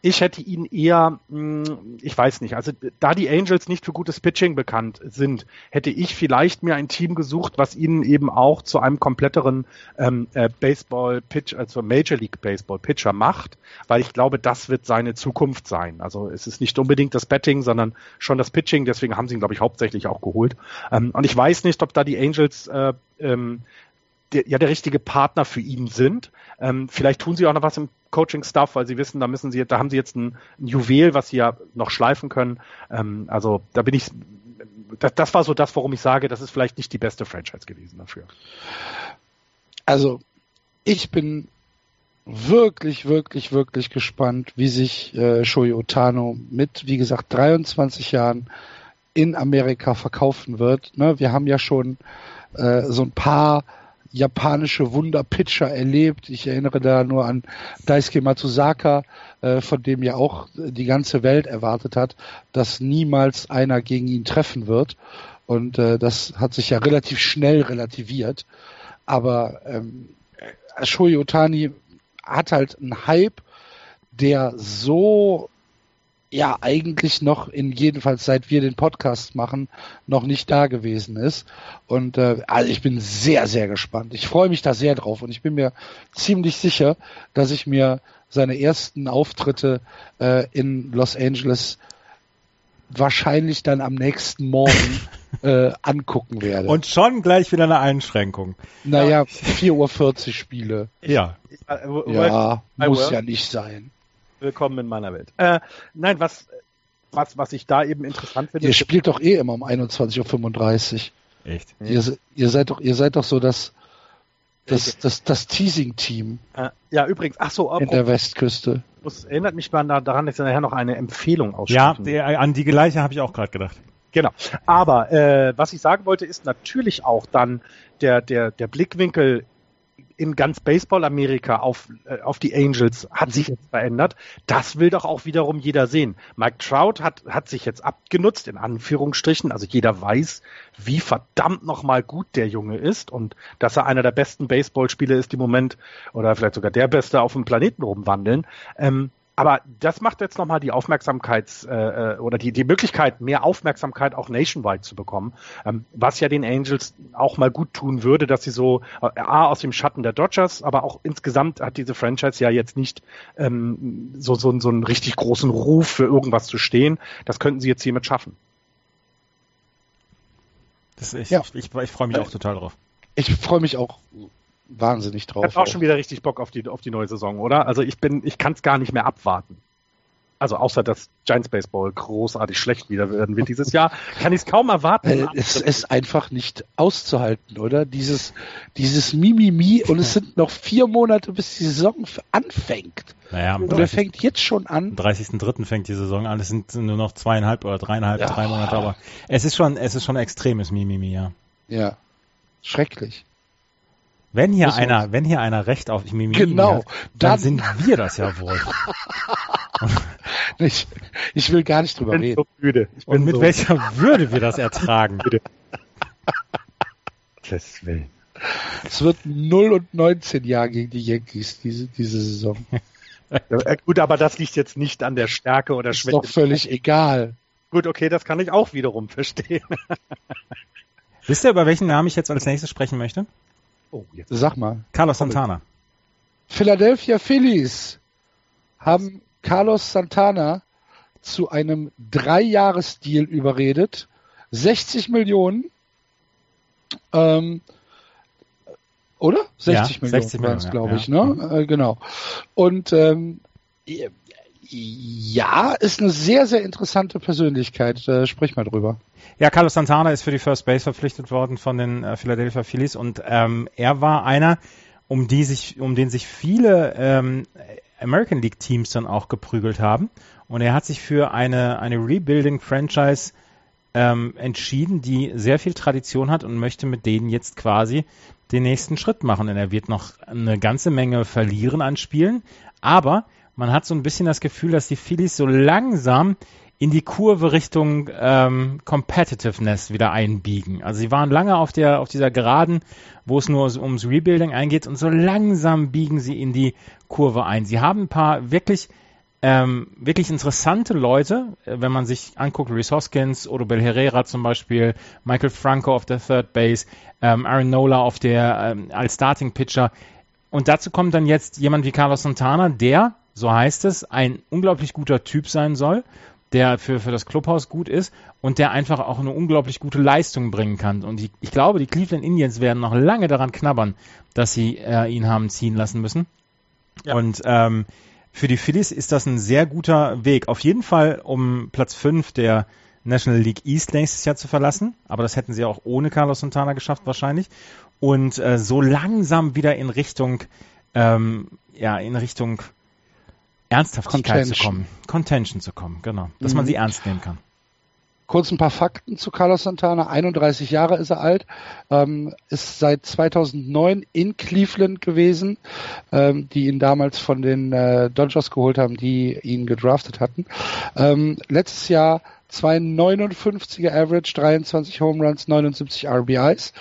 ich hätte ihn eher, hm, ich weiß nicht, also da die Angels nicht für gutes Pitching bekannt sind, hätte ich vielleicht mir ein Team gesucht, was ihnen eben auch zu einem kompletteren ähm, äh, Baseball-Pitch, also Major League Baseball-Pitcher macht, weil ich glaube, das wird seine Zukunft sein. Also es ist nicht unbedingt das Betting, sondern schon das Pitching, deswegen haben sie ihn, glaube ich, hauptsächlich auch geholt. Ähm, und ich weiß nicht, ob da die Angels äh, ähm, der, ja der richtige Partner für ihn sind. Ähm, vielleicht tun sie auch noch was im Coaching-Stuff, weil sie wissen, da müssen sie, da haben sie jetzt ein, Juwel, was sie ja noch schleifen können. Ähm, also da bin ich, das, das war so das, warum ich sage, das ist vielleicht nicht die beste Franchise gewesen dafür. Also ich bin wirklich, wirklich, wirklich gespannt, wie sich äh, Shoei Otano mit, wie gesagt, 23 Jahren in Amerika verkaufen wird. Ne, wir haben ja schon äh, so ein paar japanische Wunderpitcher erlebt. Ich erinnere da nur an Daisuke Matsuzaka, äh, von dem ja auch die ganze Welt erwartet hat, dass niemals einer gegen ihn treffen wird. Und äh, das hat sich ja relativ schnell relativiert. Aber ähm, Shoei Otani hat halt einen Hype, der so ja eigentlich noch in jedenfalls seit wir den Podcast machen noch nicht da gewesen ist und äh, also ich bin sehr sehr gespannt ich freue mich da sehr drauf und ich bin mir ziemlich sicher dass ich mir seine ersten Auftritte äh, in Los Angeles wahrscheinlich dann am nächsten Morgen <laughs> äh, angucken werde. Und schon gleich wieder eine Einschränkung. Naja, 4.40 Uhr Spiele. Ja. Ja, muss ja nicht sein. Willkommen in meiner Welt. Äh, nein, was, was, was ich da eben interessant finde. Ihr spielt doch eh immer um 21.35 Uhr. Echt? Ihr, ihr, seid doch, ihr seid doch so das, das, das, das Teasing-Team. Äh, ja, übrigens, ach so, in der Westküste. Das erinnert mich mal daran, dass ich nachher noch eine Empfehlung Ja, aussprechen die, an die gleiche habe ich auch gerade gedacht. Genau. Aber äh, was ich sagen wollte, ist natürlich auch dann der, der, der Blickwinkel in ganz Baseball-Amerika auf, äh, auf die Angels hat sich jetzt verändert. Das will doch auch wiederum jeder sehen. Mike Trout hat, hat sich jetzt abgenutzt, in Anführungsstrichen. Also jeder weiß, wie verdammt nochmal gut der Junge ist und dass er einer der besten Baseballspieler ist, die im Moment oder vielleicht sogar der beste auf dem Planeten rumwandeln. Ähm, aber das macht jetzt nochmal die Aufmerksamkeit äh, oder die, die Möglichkeit, mehr Aufmerksamkeit auch nationwide zu bekommen, ähm, was ja den Angels auch mal gut tun würde, dass sie so äh, A, aus dem Schatten der Dodgers, aber auch insgesamt hat diese Franchise ja jetzt nicht ähm, so, so, so einen richtig großen Ruf für irgendwas zu stehen. Das könnten sie jetzt hiermit schaffen. Das, ich, ja. ich, ich, ich freue mich äh, auch total drauf. Ich freue mich auch wahnsinnig drauf. Ich habe auch schon wieder richtig Bock auf die, auf die neue Saison, oder? Also ich bin, ich kann es gar nicht mehr abwarten. Also außer dass Giants Baseball großartig schlecht wieder werden wird dieses Jahr, <laughs> kann ich es kaum erwarten. Es ist einfach nicht auszuhalten, oder? Dieses, dieses Mimimi und es sind noch vier Monate, bis die Saison anfängt. Naja, und der fängt jetzt schon an. Am 30.03. fängt die Saison an. Es sind nur noch zweieinhalb oder dreieinhalb, ja. drei Monate, aber es ist schon, es ist schon extremes Mimimi, ja. Ja. Schrecklich. Wenn hier Muss einer, wenn hier einer Recht auf Mimimi genau, hat, dann, dann sind wir das ja wohl. <laughs> ich, ich will gar nicht drüber ich bin reden. So müde. Ich Und mit so welcher Würde wir das ertragen. Das will. Es wird 0 und 19 Jahre gegen die Yankees diese, diese Saison. Ja, gut, aber das liegt jetzt nicht an der Stärke oder Schwäche. Ist doch völlig egal. Gut, okay, das kann ich auch wiederum verstehen. Wisst ihr, über welchen Namen ich jetzt als nächstes sprechen möchte? Oh, jetzt. Sag mal. Carlos Santana. Philadelphia Phillies haben Carlos Santana zu einem Dreijahresdeal überredet. 60 Millionen. Ähm, oder? 60 ja, Millionen 60 waren es, glaube ich, ja. ne? Äh, genau. Und ähm, ja, ist eine sehr, sehr interessante Persönlichkeit. Äh, sprich mal drüber. Ja, Carlos Santana ist für die First Base verpflichtet worden von den äh, Philadelphia Phillies und ähm, er war einer, um die sich, um den sich viele ähm, American League Teams dann auch geprügelt haben. Und er hat sich für eine, eine Rebuilding Franchise ähm, entschieden, die sehr viel Tradition hat und möchte mit denen jetzt quasi den nächsten Schritt machen. Und er wird noch eine ganze Menge verlieren an Spielen, aber man hat so ein bisschen das Gefühl, dass die Phillies so langsam in die Kurve Richtung ähm, Competitiveness wieder einbiegen. Also sie waren lange auf der auf dieser Geraden, wo es nur ums Rebuilding eingeht und so langsam biegen sie in die Kurve ein. Sie haben ein paar wirklich ähm, wirklich interessante Leute, äh, wenn man sich anguckt, Rhys Hoskins, Odubel Herrera zum Beispiel, Michael Franco auf der Third Base, ähm, Aaron Nola auf der ähm, als Starting Pitcher. Und dazu kommt dann jetzt jemand wie Carlos Santana, der so heißt es, ein unglaublich guter Typ sein soll, der für, für das Clubhaus gut ist und der einfach auch eine unglaublich gute Leistung bringen kann. Und ich, ich glaube, die Cleveland Indians werden noch lange daran knabbern, dass sie äh, ihn haben ziehen lassen müssen. Ja. Und ähm, für die Phillies ist das ein sehr guter Weg. Auf jeden Fall, um Platz 5 der National League East nächstes Jahr zu verlassen. Aber das hätten sie auch ohne Carlos Santana geschafft wahrscheinlich. Und äh, so langsam wieder in Richtung, ähm, ja, in Richtung Ernsthaftigkeit Contention. zu kommen. Contention zu kommen, genau. Dass mhm. man sie ernst nehmen kann. Kurz ein paar Fakten zu Carlos Santana. 31 Jahre ist er alt, ähm, ist seit 2009 in Cleveland gewesen, ähm, die ihn damals von den äh, Dodgers geholt haben, die ihn gedraftet hatten. Ähm, letztes Jahr 2,59er Average, 23 Home Runs, 79 RBIs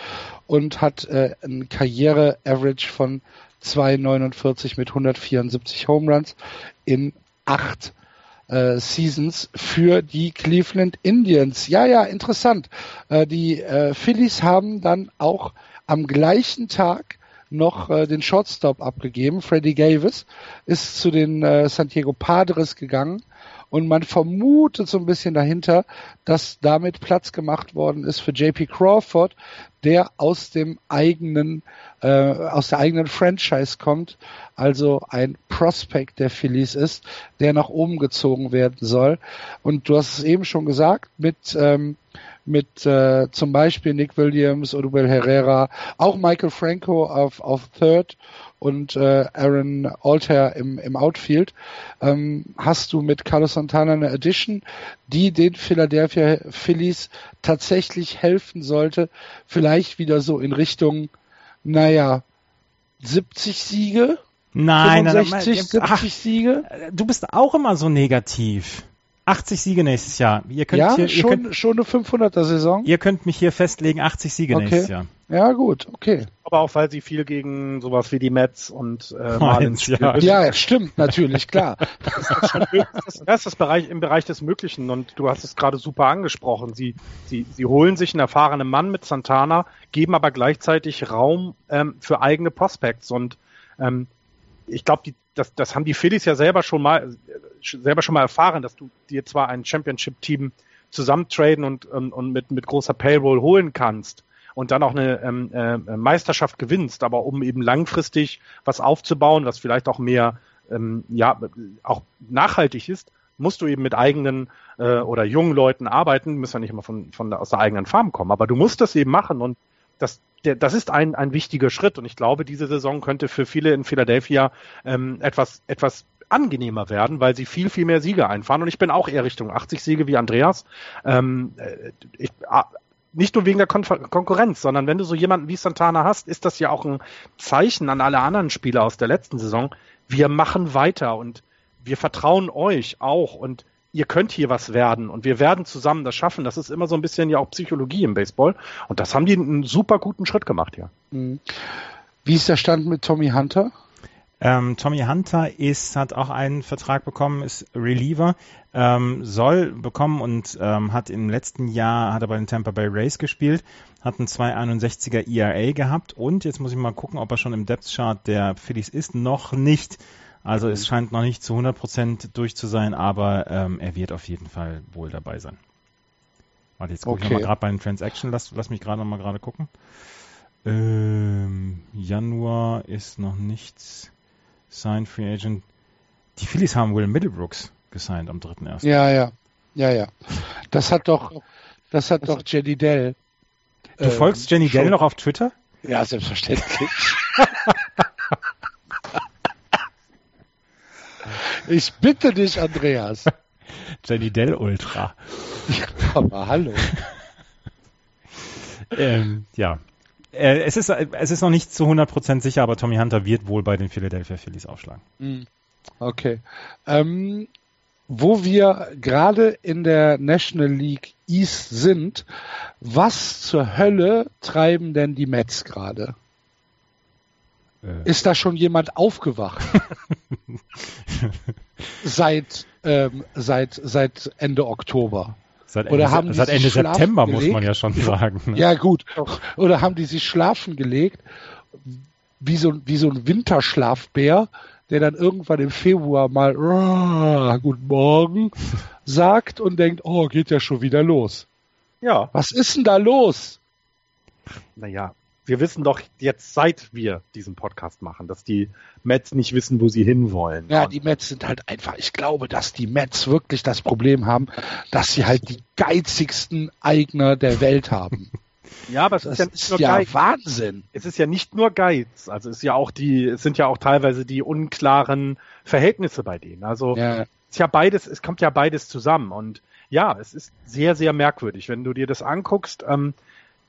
und hat äh, ein Karriere-Average von 2,49 mit 174 Home Runs in acht äh, Seasons für die Cleveland Indians. Ja, ja, interessant. Äh, die äh, Phillies haben dann auch am gleichen Tag noch äh, den Shortstop abgegeben. Freddie Davis ist zu den äh, San Diego Padres gegangen und man vermutet so ein bisschen dahinter, dass damit Platz gemacht worden ist für JP Crawford, der aus dem eigenen, äh, aus der eigenen Franchise kommt, also ein Prospect der Phillies ist, der nach oben gezogen werden soll. Und du hast es eben schon gesagt, mit ähm, mit äh, zum Beispiel Nick Williams, Odubel Herrera, auch Michael Franco auf, auf Third und äh, Aaron Alter im, im Outfield, ähm, hast du mit Carlos Santana eine Addition, die den Philadelphia Phillies tatsächlich helfen sollte, vielleicht wieder so in Richtung, naja, 70 Siege? Nein, 65, nein, nein, 70 ach, Siege? du bist auch immer so negativ. 80 Siege nächstes Jahr. Ihr könnt Ja, hier, ihr schon, könnt, schon eine 500er Saison? ihr könnt mich hier festlegen, 80 Siege Okay. nächstes Jahr. Ja, gut, okay. Aber auch weil sie viel gegen sowas wie die Mets und äh, <laughs> Marlins ja. spielen. Ja, stimmt, natürlich, klar. Das, <laughs> das ist das Bereich, im Bereich des Möglichen und du hast es gerade super angesprochen. Sie, sie, sie holen sich einen erfahrenen Mann mit Santana, geben aber gleichzeitig Raum ähm, für eigene Prospects und ähm, ich glaube, das, das haben die Phillies ja selber schon mal selber schon mal erfahren, dass du dir zwar ein Championship-Team zusammentraden und, und, und mit, mit großer Payroll holen kannst und dann auch eine ähm, äh, Meisterschaft gewinnst, aber um eben langfristig was aufzubauen, was vielleicht auch mehr ähm, ja auch nachhaltig ist, musst du eben mit eigenen äh, oder jungen Leuten arbeiten, müssen ja nicht immer von, von aus der eigenen Farm kommen, aber du musst das eben machen und das, der, das ist ein, ein wichtiger Schritt und ich glaube, diese Saison könnte für viele in Philadelphia ähm, etwas, etwas angenehmer werden, weil sie viel, viel mehr Siege einfahren. Und ich bin auch eher Richtung 80 Siege wie Andreas. Ähm, äh, ich, ah, nicht nur wegen der Kon Konkurrenz, sondern wenn du so jemanden wie Santana hast, ist das ja auch ein Zeichen an alle anderen Spieler aus der letzten Saison. Wir machen weiter und wir vertrauen euch auch und ihr könnt hier was werden und wir werden zusammen das schaffen. Das ist immer so ein bisschen ja auch Psychologie im Baseball und das haben die einen super guten Schritt gemacht hier. Mhm. Wie ist der Stand mit Tommy Hunter? Ähm, Tommy Hunter ist, hat auch einen Vertrag bekommen, ist Reliever, ähm, soll bekommen und ähm, hat im letzten Jahr, hat er bei den Tampa Bay Rays gespielt, hat einen 261er ERA gehabt und jetzt muss ich mal gucken, ob er schon im Depth Chart der Phillies ist. Noch nicht. Also es scheint noch nicht zu 100% durch zu sein, aber ähm, er wird auf jeden Fall wohl dabei sein. Warte, jetzt gucke ich Okay. nochmal gerade bei den Transaction, lass, lass mich gerade nochmal gerade gucken. Ähm, Januar ist noch nichts. Sign Free Agent. Die Phillies haben Will Middlebrooks gesigned am 3.1. Ja, ja, ja, ja. Das hat doch, das hat doch Jenny Dell. Du ähm, folgst Jenny schon- Dell noch auf Twitter? Ja, selbstverständlich. <laughs> ich bitte dich, Andreas. <laughs> Jenny Dell Ultra. Aber hallo. <laughs> ähm, ja. Äh, es, ist, es ist noch nicht zu 100% sicher, aber Tommy Hunter wird wohl bei den Philadelphia Phillies aufschlagen. Mhm. Okay. Ähm, wo wir gerade in der National League East sind, was zur Hölle treiben denn die Mets gerade? Äh, Ist da schon jemand aufgewacht? <laughs> seit, ähm, seit, seit Ende Oktober. seit oder Ende, haben die seit Ende September, muss gelegt? man ja schon sagen. Ne? Ja, gut. Oder haben die sich schlafen gelegt, wie so, wie so ein Winterschlafbär, der dann irgendwann im Februar mal "Ah, Guten Morgen <laughs> sagt und denkt, oh, geht ja schon wieder los. Ja, Was ist denn da los? naja, wir wissen doch jetzt, seit wir diesen Podcast machen, dass die Mets nicht wissen, wo sie hinwollen. Ja, Und- die Mets sind halt einfach, ich glaube, dass die Mets wirklich das Problem haben, dass sie halt die geizigsten Eigner der Welt haben. <laughs> ja aber es Das ist ja nicht ist nur ja Geiz. Wahnsinn. Es ist ja nicht nur Geiz. Also es ist ja auch die, es sind ja auch teilweise die unklaren Verhältnisse bei denen. Also Ja, es ist ja beides, es kommt ja beides zusammen. Und ja, es ist sehr, sehr merkwürdig, wenn du dir das anguckst, ähm,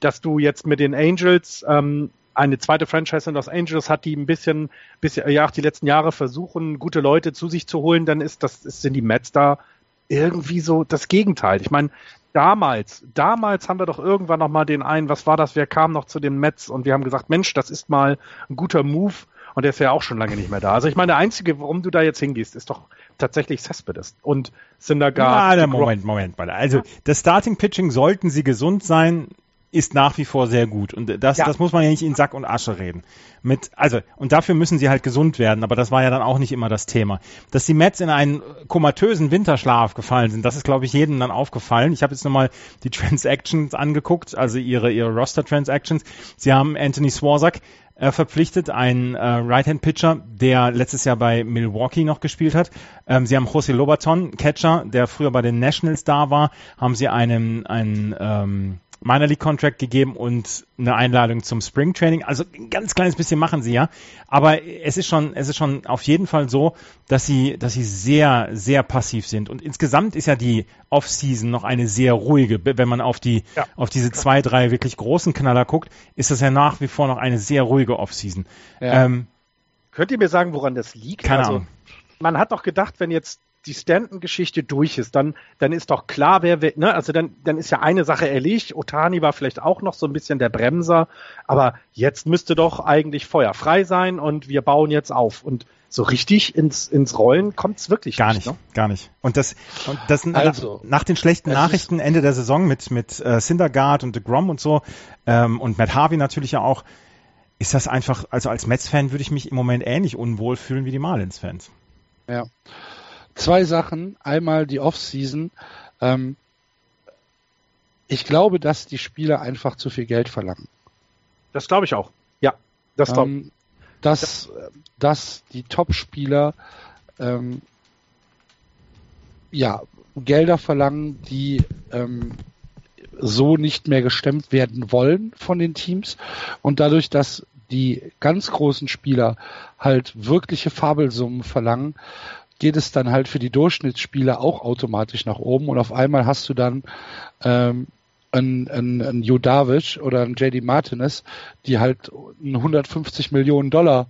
dass du jetzt mit den Angels ähm, eine zweite Franchise in Los Angeles hat, die ein bisschen, bisschen, ja, auch die letzten Jahre versuchen, gute Leute zu sich zu holen, dann ist das, ist, sind die Mets da irgendwie so das Gegenteil. Ich meine, damals, damals haben wir doch irgendwann noch mal den einen, was war das, wer kam noch zu den Mets und wir haben gesagt, Mensch, das ist mal ein guter Move und der ist ja auch schon lange nicht mehr da. Also ich meine, der einzige, warum du da jetzt hingehst, ist doch tatsächlich Cespedes und Syndergaard. Ja, der Moment, Moment, mal. Also das Starting Pitching sollten sie gesund sein, ist nach wie vor sehr gut. Und das, Ja. das muss man ja nicht in Sack und Asche reden. Mit, also, und dafür müssen sie halt gesund werden, aber das war ja dann auch nicht immer das Thema. Dass die Mets in einen komatösen Winterschlaf gefallen sind, das ist, glaube ich, jedem dann aufgefallen. Ich habe jetzt nochmal die <laughs> Transactions angeguckt, also ihre, ihre Roster-Transactions. Sie haben Anthony Swarzak äh, verpflichtet, einen äh, Right-Hand-Pitcher, der letztes Jahr bei Milwaukee noch gespielt hat. Ähm, sie haben José Lobaton, Catcher, der früher bei den Nationals da war, haben sie einen, einen ähm, Minor League Contract gegeben und eine Einladung zum Spring Training. Also ein ganz kleines bisschen machen sie ja, aber es ist schon, es ist schon auf jeden Fall so, dass sie, dass sie sehr, sehr passiv sind. Und insgesamt ist ja die Off-Season noch eine sehr ruhige. Wenn man auf die, Ja. auf diese zwei, drei wirklich großen Knaller guckt, ist das ja nach wie vor noch eine sehr ruhige Off-Season. Ja. Ähm, Könnt ihr mir sagen, woran das liegt? keine also, Ahnung. man hat doch gedacht, wenn jetzt die Stanton-Geschichte durch ist, dann, dann ist doch klar, wer, wer ne, also dann, dann ist ja eine Sache erledigt. Otani war vielleicht auch noch so ein bisschen der Bremser, aber jetzt müsste doch eigentlich Feuer frei sein und wir bauen jetzt auf. Und so richtig ins, ins Rollen kommt's wirklich Gar nicht. nicht, Ne? gar nicht. Und das, und das Also, nach den schlechten es Nachrichten Ende der Saison mit mit äh, Syndergaard und DeGrom und so ähm, und Matt Harvey natürlich ja auch, ist das einfach, also als Mets-Fan würde ich mich im Moment ähnlich unwohl fühlen wie die Marlins-Fans. Ja. Zwei Sachen. Einmal die Off-Season. Ähm, ich glaube, dass die Spieler einfach zu viel Geld verlangen. Das glaube ich auch. Ja, das glaube Ähm, dass, dass die Top-Spieler ähm, ja, Gelder verlangen, die ähm, so nicht mehr gestemmt werden wollen von den Teams. Und dadurch, dass die ganz großen Spieler halt wirkliche Fabelsummen verlangen, geht es dann halt für die Durchschnittsspieler auch automatisch nach oben und auf einmal hast du dann ähm, ein, ein, ein Judavic oder ein JD Martinez, die halt einen 150 Millionen Dollar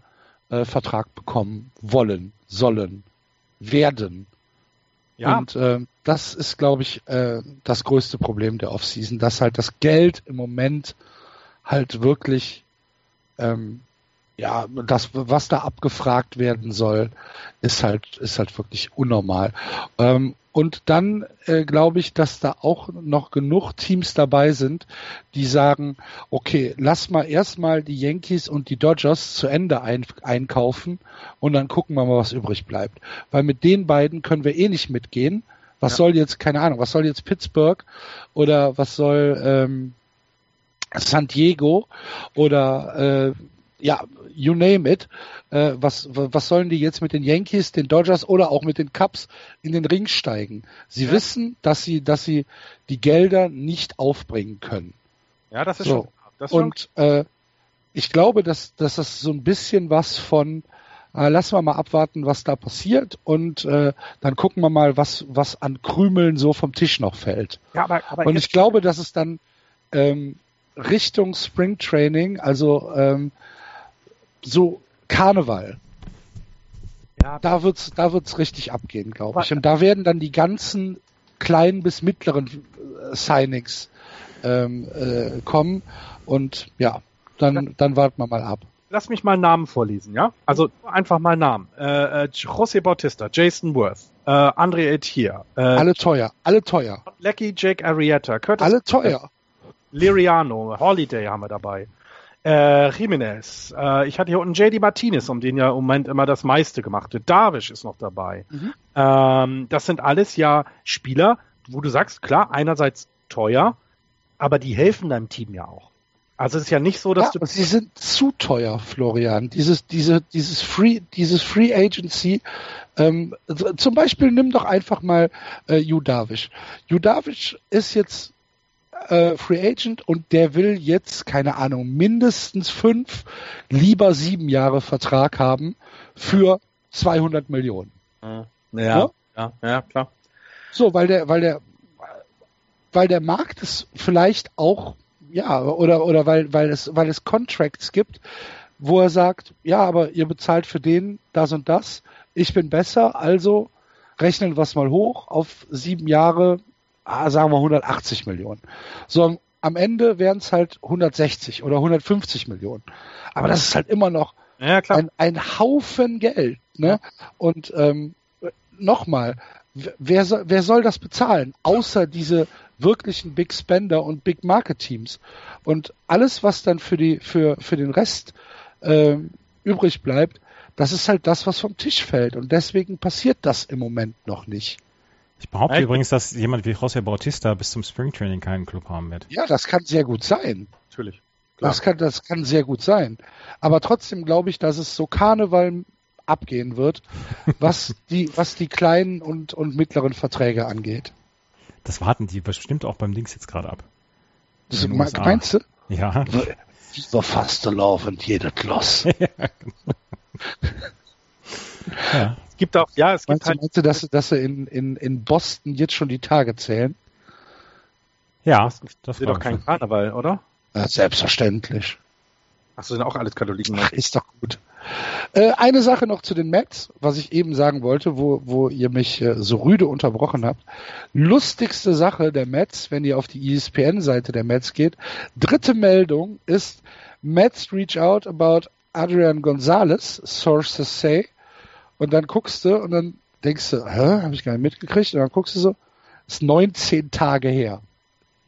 äh, Vertrag bekommen wollen, sollen, werden. Ja. Und äh, das ist, glaube ich, äh, das größte Problem der Offseason, dass halt das Geld im Moment halt wirklich, ähm, ja, das, was da abgefragt werden soll, ist halt, ist halt wirklich unnormal. Ähm, und dann äh, glaube ich, dass da auch noch genug Teams dabei sind, die sagen, okay, lass mal erstmal die Yankees und die Dodgers zu Ende ein, einkaufen und dann gucken wir mal, was übrig bleibt. Weil mit den beiden können wir eh nicht mitgehen. Was Ja. soll jetzt, keine Ahnung, was soll jetzt Pittsburgh oder was soll ähm, San Diego oder äh, ja, you name it. Äh, was, was sollen die jetzt mit den Yankees, den Dodgers oder auch mit den Cubs in den Ring steigen? Sie Ja. wissen, dass sie, dass sie die Gelder nicht aufbringen können. Ja, das ist So. schon. Das schon Und äh, ich glaube, dass, dass das so ein bisschen was von, äh, lassen wir mal abwarten, was da passiert und äh, dann gucken wir mal, was, was an Krümeln so vom Tisch noch fällt. ja, aber, aber Und ich glaube, dass es dann ähm, Richtung Spring Training, also ähm, so Karneval, ja, da wird's, da wird's richtig abgehen, glaube ich. Und da werden dann die ganzen kleinen bis mittleren äh, Signings ähm, äh, kommen. Und ja, dann, dann warten wir mal ab. lass mich mal Namen vorlesen, ja? Also einfach mal Namen. Äh, äh, José Bautista, Jason Worth, äh, André Etier, äh, Alle teuer, alle teuer, Lecky Jake Arrieta, Curtis alle teuer. Liriano, Holiday haben wir dabei. Äh, Jimenez, äh, ich hatte hier unten JD Martinez, um den ja im Moment immer das meiste gemacht wird. Darvish ist noch dabei. Mhm. Ähm, das sind alles ja Spieler, wo du sagst, klar, einerseits teuer, aber die helfen deinem Team ja auch. Also es ist ja nicht so, dass Ja, du sie sind zu teuer, Florian. Dieses, diese, dieses Free, dieses Free Agency. Ähm, zum Beispiel nimm doch einfach mal äh, Judavic. Judavic ist jetzt äh, Free Agent und der will jetzt, keine Ahnung, mindestens fünf, lieber sieben Jahre Vertrag haben für 200 Millionen. ja, Ja? ja, ja, klar. So, weil der, weil der, weil der Markt es vielleicht auch, ja, oder, oder weil, weil es, weil es Contracts gibt, wo er sagt, ja, aber ihr bezahlt für den das und das, ich bin besser, also rechnen wir es mal hoch auf sieben Jahre, ah, sagen wir 180 Millionen. So, am- Ende wären es halt 160 oder 150 Millionen. Aber das ist halt immer noch Ja, ein, ein Haufen Geld. Ne? Und ähm, nochmal, wer soll, wer soll das bezahlen? Außer diese wirklichen Big Spender und Big Market Teams. Und alles, was dann für die, für, für den Rest äh, übrig bleibt, das ist halt das, was vom Tisch fällt. Und deswegen passiert das im Moment noch nicht. Ich behaupte Nein. übrigens, dass jemand wie José Bautista bis zum Springtraining keinen Club haben wird. Ja, das kann sehr gut sein. Natürlich. Klar. Das kann, das kann sehr gut sein. Aber trotzdem glaube ich, dass es so Karneval abgehen wird, <laughs> was die, was die kleinen und, und mittleren Verträge angeht. Das warten die bestimmt auch beim Dings jetzt gerade ab. Das meinst du? Ja. So fast laufend jeder Kloss. ja. Es gibt auch, ja, es gibt meinst, halt, meinst du, dass, dass sie in, in, in Boston jetzt schon die Tage zählen? Ja, das, das ist doch kein Karneval, oder? Ja, selbstverständlich. Achso, sind auch alles Katholiken. Ach, ist doch gut. Äh, eine Sache noch zu den Mets, was ich eben sagen wollte, wo, wo ihr mich äh, so rüde unterbrochen habt. Lustigste Sache der Mets, wenn ihr auf die ESPN-Seite der Mets geht. Dritte Meldung ist Mets reach out about Adrian Gonzalez, sources say. Und dann guckst du und dann denkst du, hä, habe ich gar nicht mitgekriegt. Und dann guckst du so, ist 19 Tage her.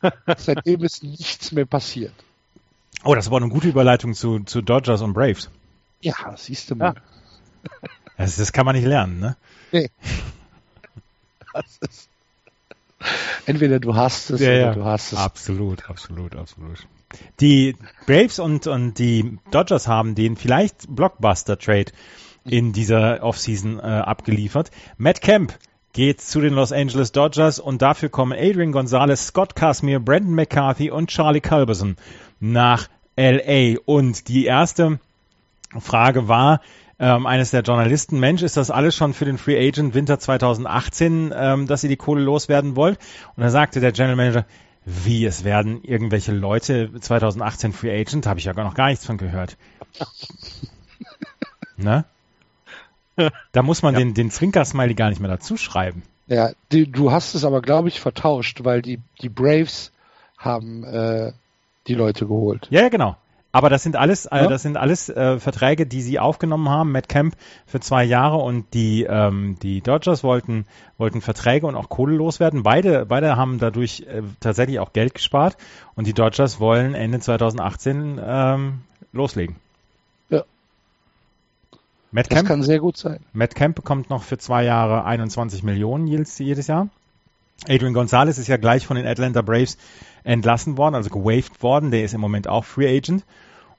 <laughs> Seitdem ist nichts mehr passiert. Oh, das war eine gute Überleitung zu, zu Dodgers und Braves. Ja, siehst du mal. Ja. <laughs> Das, das, kann man nicht lernen, ne? Nee. Ist, entweder du hast es ja, oder ja. du hast es. Absolut, absolut, absolut. Die Braves und, und die Dodgers haben den vielleicht Blockbuster-Trade in dieser Offseason äh, abgeliefert. Matt Kemp geht zu den Los Angeles Dodgers und dafür kommen Adrian Gonzalez, Scott Casimir, Brandon McCarthy und Charlie Culberson nach LA. Und die erste Frage war ähm, eines der Journalisten, Mensch, ist das alles schon für den Free Agent Winter 2018, ähm, dass ihr die Kohle loswerden wollt? Und da sagte der General Manager, wie, es werden irgendwelche Leute 2018 Free Agent? Habe ich ja gar noch gar nichts von gehört. <laughs> ne? <laughs> Da muss man ja. den, den Zwinker-Smiley gar nicht mehr dazu schreiben. Ja, die, du hast es aber, glaube ich, vertauscht, weil die, die Braves haben äh, die Leute geholt. Ja, ja, genau. Aber das sind alles, äh, ja. das sind alles äh, Verträge, die sie aufgenommen haben. Matt Camp für zwei Jahre und die ähm, die Dodgers wollten wollten Verträge und auch Kohle loswerden. Beide beide haben dadurch äh, tatsächlich auch Geld gespart und die Dodgers wollen Ende 2018 ähm, loslegen. Matt Camp, das kann sehr gut sein. Matt Camp bekommt noch für zwei Jahre 21 Millionen jedes, jedes Jahr. Adrian Gonzalez ist ja gleich von den Atlanta Braves entlassen worden, also gewaved worden. Der ist im Moment auch Free Agent.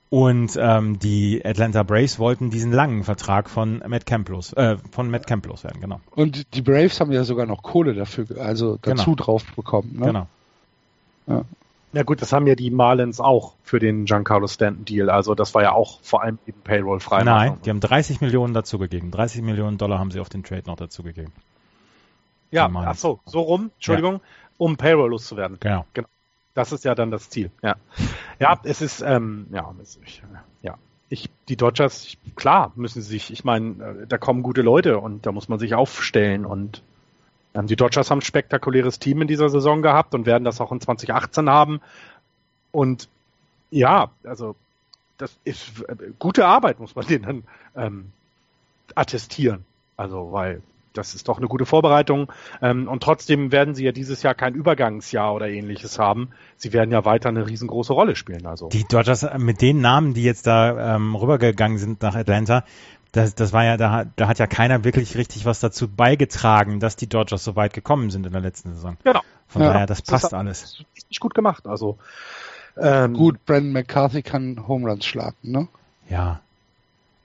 Und ähm, die Atlanta Braves wollten diesen langen Vertrag von Matt Camp los, äh, von Matt Camp loswerden, genau. Und die Braves haben ja sogar noch Kohle dafür, also dazu genau. drauf bekommen. Ne? Genau. Ja. Ja gut, das haben ja die Marlins auch für den Giancarlo Stanton Deal. Also das war ja auch vor allem eben Payroll frei. Nein, die haben 30 Millionen dazugegeben. 30 Millionen Dollar haben sie auf den Trade noch dazugegeben. Ja, ach so, so rum, Entschuldigung, ja. um Payroll loszuwerden. Genau. genau. Das ist ja dann das Ziel. Ja, ja, es ist ähm, ja, ich, ja, ich die Dodgers klar müssen sich. Ich meine, äh, da kommen gute Leute und da muss man sich aufstellen und die Dodgers haben ein spektakuläres Team in dieser Saison gehabt und werden das auch in 2018 haben. Und ja, also das ist äh, gute Arbeit, muss man <laughs> denen ähm, attestieren. Also, weil das ist doch eine gute Vorbereitung. Ähm, und trotzdem werden sie ja dieses Jahr kein Übergangsjahr oder ähnliches haben. Sie werden ja weiter eine riesengroße Rolle spielen. Also die Dodgers äh, mit den Namen, die jetzt da ähm, rübergegangen sind nach Atlanta, das, das war ja, da, da hat ja keiner wirklich richtig was dazu beigetragen, dass die Dodgers so weit gekommen sind in der letzten Saison. Genau. Von ja, daher, das passt das alles. Richtig gut gemacht. Also ähm, gut, Brandon McCarthy kann Home Runs schlagen, ne? Ja.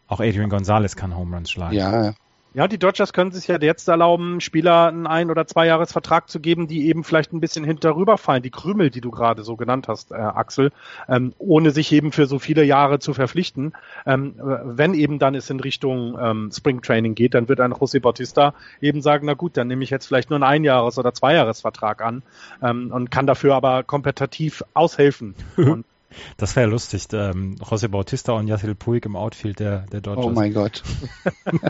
Auch Adrian Gonzalez kann Home Runs schlagen. Ja, ja. Ja, die Dodgers können sich ja jetzt erlauben, Spieler einen ein- oder zwei Jahresvertrag zu geben, die eben vielleicht ein bisschen hinterüber fallen, die Krümel, die du gerade so genannt hast, äh, Axel, ähm, ohne sich eben für so viele Jahre zu verpflichten. Ähm, wenn eben dann es in Richtung ähm, Springtraining geht, dann wird ein José Bautista eben sagen, na gut, dann nehme ich jetzt vielleicht nur einen Einjahres- oder Zweijahresvertrag an ähm, und kann dafür aber kompetitiv aushelfen. <laughs> und das wäre lustig. Ähm, José Bautista und Yassil Puig im Outfield der, der Dodgers. Oh mein Gott. <laughs>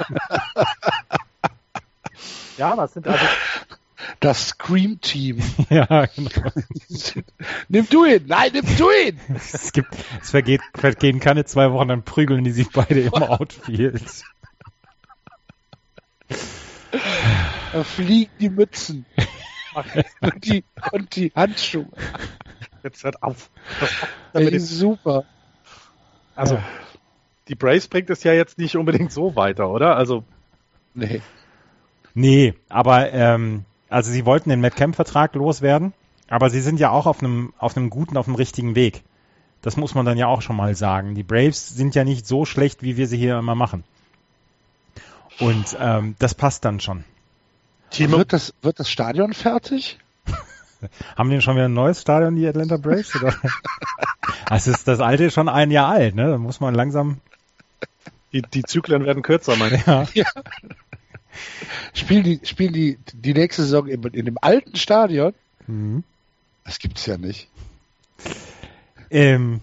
ja, was sind also das Scream Team. <laughs> ja, genau. <laughs> nimm du ihn! Nein, nimm du ihn! es gibt, es vergeht, vergehen keine zwei Wochen, dann prügeln die sich beide im Outfield. Da fliegen die Mützen. und, die, und die Handschuhe. Jetzt hört auf. <laughs> Ey, ist super. Also, die Brace bringt es ja jetzt nicht unbedingt so weiter, oder? Also, Nee. Nee, aber ähm, also sie wollten den Matt Camp-Vertrag loswerden, aber sie sind ja auch auf einem auf einem guten, auf einem richtigen Weg. Das muss man dann ja auch schon mal sagen. Die Braves sind ja nicht so schlecht, wie wir sie hier immer machen. Und ähm, das passt dann schon. Timo, Wird das, wird das Stadion fertig? <laughs> Haben die schon wieder ein neues Stadion, die Atlanta Braves? Oder? <laughs> Also ist das alte schon ein Jahr alt, ne? Da muss man langsam. die, die Zyklen werden kürzer, meine ich. Ja. Spielen die, spielen die, die nächste Saison in, in dem alten Stadion? Mhm. Das gibt's ja nicht. Ähm,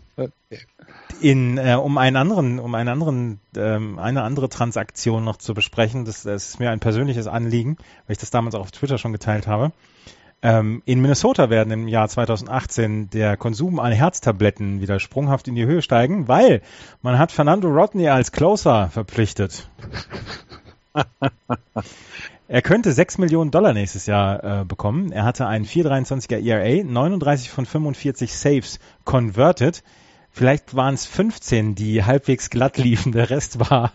in, äh, um einen anderen, um einen anderen, ähm, eine andere Transaktion noch zu besprechen, das, das ist mir ein persönliches Anliegen, weil ich das damals auch auf Twitter schon geteilt habe. Ähm, in Minnesota werden im Jahr 2018 der Konsum an Herztabletten wieder sprunghaft in die Höhe steigen, weil man hat Fernando Rodney als Closer verpflichtet. <laughs> Er könnte 6 Millionen Dollar nächstes Jahr äh, bekommen. Er hatte einen 4,23er ERA, 39 von 45 Saves converted. Vielleicht waren es 15, die halbwegs glatt liefen. Der Rest war,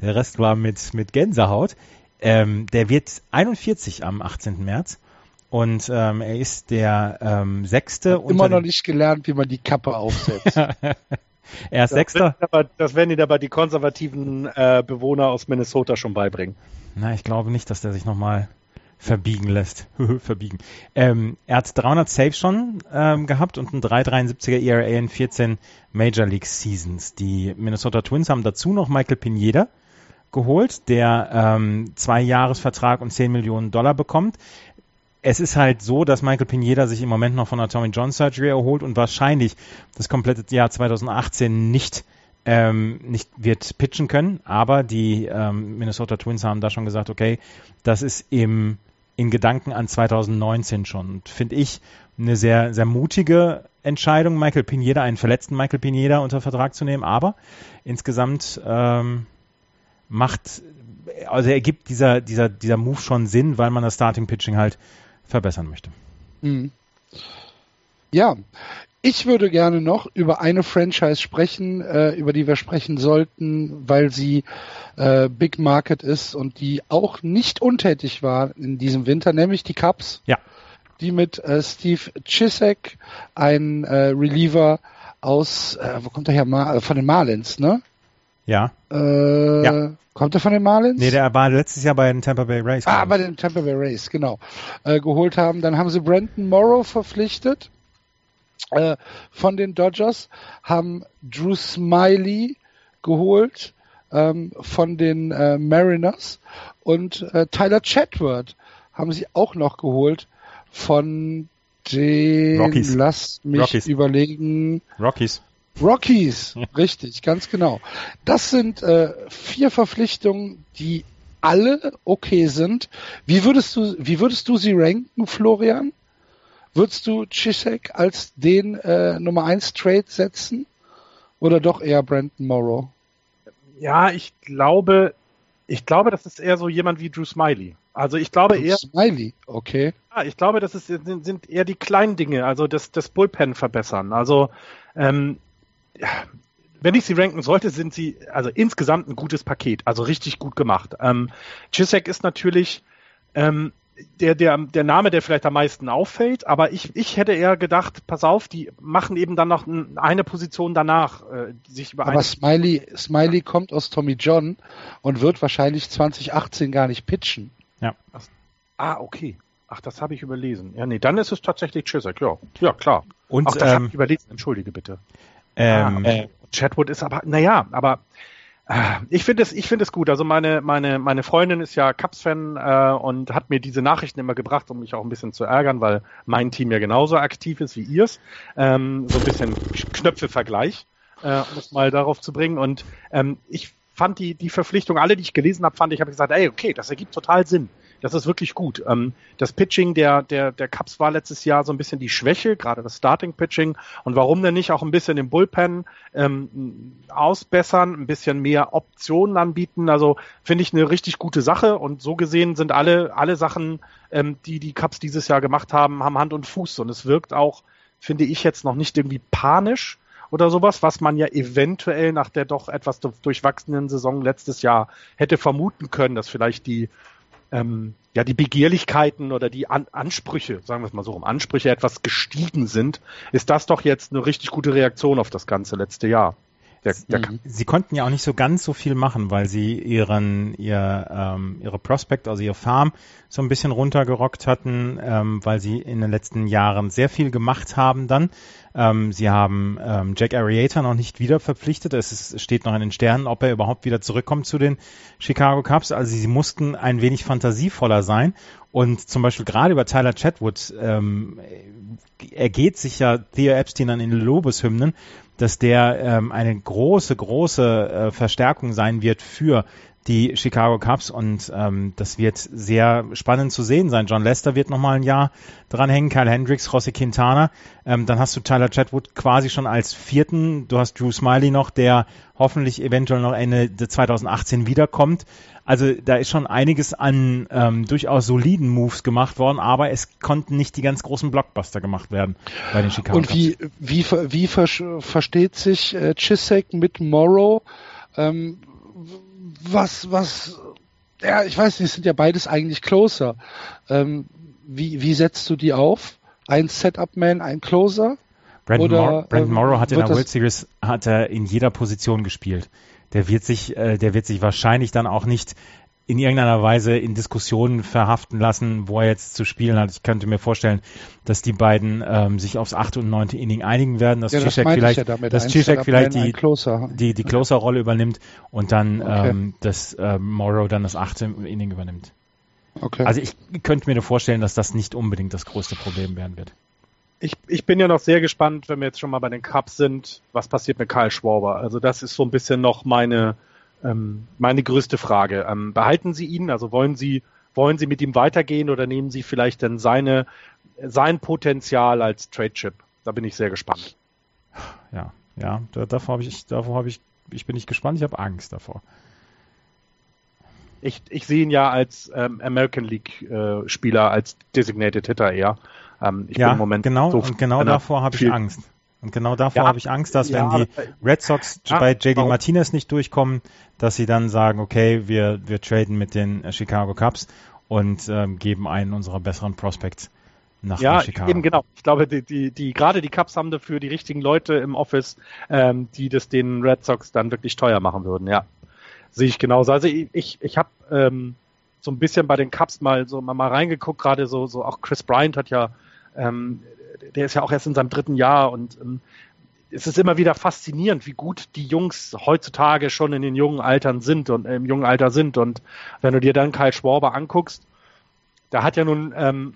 der Rest war mit, mit Gänsehaut. Ähm, der wird 41 am 18. März. Und ähm, er ist der ähm, sechste Immer unter noch nicht gelernt, wie man die Kappe aufsetzt. <laughs> er ist sechster. Das werden, aber, das werden die aber die konservativen äh, Bewohner aus Minnesota schon beibringen. Na, ich glaube nicht, dass der sich nochmal verbiegen lässt. <laughs> verbiegen. Ähm, er hat 300 Saves schon ähm, gehabt und ein 3,73er ERA in 14 Major League Seasons. Die Minnesota Twins haben dazu noch Michael Pineda geholt, der ähm, zwei Jahresvertrag und 10 Millionen Dollar bekommt. Es ist halt so, dass Michael Pineda sich im Moment noch von der Tommy John Surgery erholt und wahrscheinlich das komplette Jahr 2018 nicht ähm, nicht wird pitchen können, aber die ähm, Minnesota Twins haben da schon gesagt, okay, das ist im in Gedanken an 2019 schon. Finde ich eine sehr sehr mutige Entscheidung, Michael Pineda, einen verletzten Michael Pineda unter Vertrag zu nehmen, aber insgesamt ähm, macht also ergibt dieser dieser dieser Move schon Sinn, weil man das Starting Pitching halt verbessern möchte. Mhm. Ja, ich würde gerne noch über eine Franchise sprechen, äh, über die wir sprechen sollten, weil sie äh, Big Market ist und die auch nicht untätig war in diesem Winter, nämlich die Cubs. Ja. Die mit äh, Steve Chisek, ein äh, Reliever aus, äh, wo kommt er her? Ma äh, von den Marlins, ne? Ja. Äh, Ja. Kommt er von den Marlins? Nee, der war letztes Jahr bei den Tampa Bay Rays. Ah, bei den Tampa Bay Rays, genau. Äh, geholt haben. Dann haben sie Brandon Morrow verpflichtet äh, von den Dodgers, haben Drew Smiley geholt ähm, von den äh, Mariners und äh, Tyler Chatworth haben sie auch noch geholt von den, Rockies. lass mich Rockies. überlegen, Rockies. Rockies, richtig, ganz genau. Das sind äh, vier Verpflichtungen, die alle okay sind. Wie würdest du, wie würdest du sie ranken, Florian? Würdest du Chisek als den äh, Nummer 1 Trade setzen? Oder doch eher Brandon Morrow? Ja, ich glaube, ich glaube, das ist eher so jemand wie Drew Smiley. Also ich glaube eher, Smiley, okay. ja, ich glaube, das ist, sind, sind eher die kleinen Dinge, also das, das Bullpen verbessern. Also ähm, wenn ich sie ranken sollte, sind sie also insgesamt ein gutes Paket, also richtig gut gemacht. Ähm, Chisek ist natürlich ähm, der, der, der Name, der vielleicht am meisten auffällt, aber ich, ich hätte eher gedacht, pass auf, die machen eben dann noch eine Position danach, äh, die sich über Aber Smiley, Smiley kommt aus Tommy John und wird wahrscheinlich 2018 gar nicht pitchen. Ah, okay. Ach, das habe ich überlesen. Ja, nee, dann ist es tatsächlich Chisek, ja. Ja, klar. Und Ach, das habe ähm, ich überlesen, entschuldige bitte. Ähm, ah, Chatwood ist aber, naja, aber äh, ich finde es, ich finde es gut. Also meine, meine, meine Freundin ist ja Cubs-Fan äh, und hat mir diese Nachrichten immer gebracht, um mich auch ein bisschen zu ärgern, weil mein Team ja genauso aktiv ist wie ihrs. Ähm, so ein bisschen Knöpfe-Vergleich, äh, um es mal darauf zu bringen. Und ähm, ich fand die, die Verpflichtung, alle, die ich gelesen habe, fand ich, habe gesagt, ey, okay, das ergibt total Sinn. Das ist wirklich gut. Ähm, das Pitching der, der, der Cubs war letztes Jahr so ein bisschen die Schwäche, gerade das Starting-Pitching. Und warum denn nicht auch ein bisschen im Bullpen ähm, ausbessern, ein bisschen mehr Optionen anbieten? Also finde ich eine richtig gute Sache. Und so gesehen sind alle, alle Sachen, ähm, die die Cubs dieses Jahr gemacht haben, haben Hand und Fuß. Und es wirkt auch, finde ich jetzt noch nicht irgendwie panisch oder sowas, was man ja eventuell nach der doch etwas durchwachsenen Saison letztes Jahr hätte vermuten können, dass vielleicht die ähm, ja die Begehrlichkeiten oder die An Ansprüche, sagen wir es mal so, um Ansprüche etwas gestiegen sind, ist das doch jetzt eine richtig gute Reaktion auf das ganze letzte Jahr. Der, der mhm. sie konnten ja auch nicht so ganz so viel machen, weil sie ihren ihr ähm, ihre Prospect, also ihr Farm, so ein bisschen runtergerockt hatten, ähm, weil sie in den letzten Jahren sehr viel gemacht haben dann. Ähm, sie haben ähm, Jack Arrieta noch nicht wieder verpflichtet. Es ist, steht noch in den Sternen, ob er überhaupt wieder zurückkommt zu den Chicago Cubs. Also sie mussten ein wenig fantasievoller sein. Und zum Beispiel gerade über Tyler Chatwood ähm, ergeht sich ja Theo Epstein dann in Lobeshymnen, dass der ähm, eine große, große äh, Verstärkung sein wird für die Chicago Cubs und ähm, das wird sehr spannend zu sehen sein. John Lester wird nochmal ein Jahr dranhängen, Kyle Hendricks, José Quintana. Ähm, dann hast du Tyler Chatwood quasi schon als vierten. Du hast Drew Smiley noch, der hoffentlich eventuell noch Ende 2018 wiederkommt. Also da ist schon einiges an ähm, durchaus soliden Moves gemacht worden, aber es konnten nicht die ganz großen Blockbuster gemacht werden bei den Chicago Und wie, wie, wie ver versteht sich äh, Chisek mit Morrow? Ähm, was, was, ja, ich weiß nicht, sind ja beides eigentlich Closer. Ähm, wie, wie setzt du die auf? Ein Setup-Man, ein Closer? Brandon, Oder, Mor Brandon ähm, Morrow hat in der World Series hat er in jeder Position gespielt der wird sich, äh, der wird sich wahrscheinlich dann auch nicht in irgendeiner Weise in Diskussionen verhaften lassen, wo er jetzt zu spielen hat. Ich könnte mir vorstellen, dass die beiden ähm, sich aufs achte und neunte Inning einigen werden, dass ja, das vielleicht, ja dass Zizek vielleicht die, die, die Closer-Rolle übernimmt und dann okay. ähm, dass äh, Morrow dann das achte Inning übernimmt. Okay. Also ich könnte mir nur vorstellen, dass das nicht unbedingt das größte Problem werden wird. Ich, ich bin ja noch sehr gespannt, wenn wir jetzt schon mal bei den Cups sind, was passiert mit Karl Schwarber. Also das ist so ein bisschen noch meine, ähm, meine größte Frage. Ähm, behalten Sie ihn? Also wollen Sie, wollen Sie mit ihm weitergehen oder nehmen Sie vielleicht dann seine, sein Potenzial als Trade Chip? Da bin ich sehr gespannt. Ja, ja, da, davor habe ich, davor habe ich, ich bin nicht gespannt, ich habe Angst davor. Ich, ich sehe ihn ja als ähm, American League äh, Spieler, als Designated Hitter eher. Ähm, ich ja, bin im Moment genau, so und genau davor habe ich Angst. Und genau davor ja, habe ich Angst, dass ja, wenn die Red Sox ja, bei JD Martinez nicht durchkommen, dass sie dann sagen, okay, wir, wir traden mit den Chicago Cubs und ähm, geben einen unserer besseren Prospects nach ja, Chicago. eben genau. Ich glaube, die, die, die, gerade die Cubs haben dafür die richtigen Leute im Office, ähm, die das den Red Sox dann wirklich teuer machen würden, ja. Sehe ich genauso. Also ich, ich, ich habe ähm, so ein bisschen bei den Cubs mal so mal, mal reingeguckt, gerade so, so auch Chris Bryant hat ja ähm, der ist ja auch erst in seinem dritten Jahr und ähm, es ist immer wieder faszinierend, wie gut die Jungs heutzutage schon in den jungen Altern sind und äh, im jungen Alter sind. Und wenn du dir dann Kyle Schwarber anguckst, da hat ja nun ähm,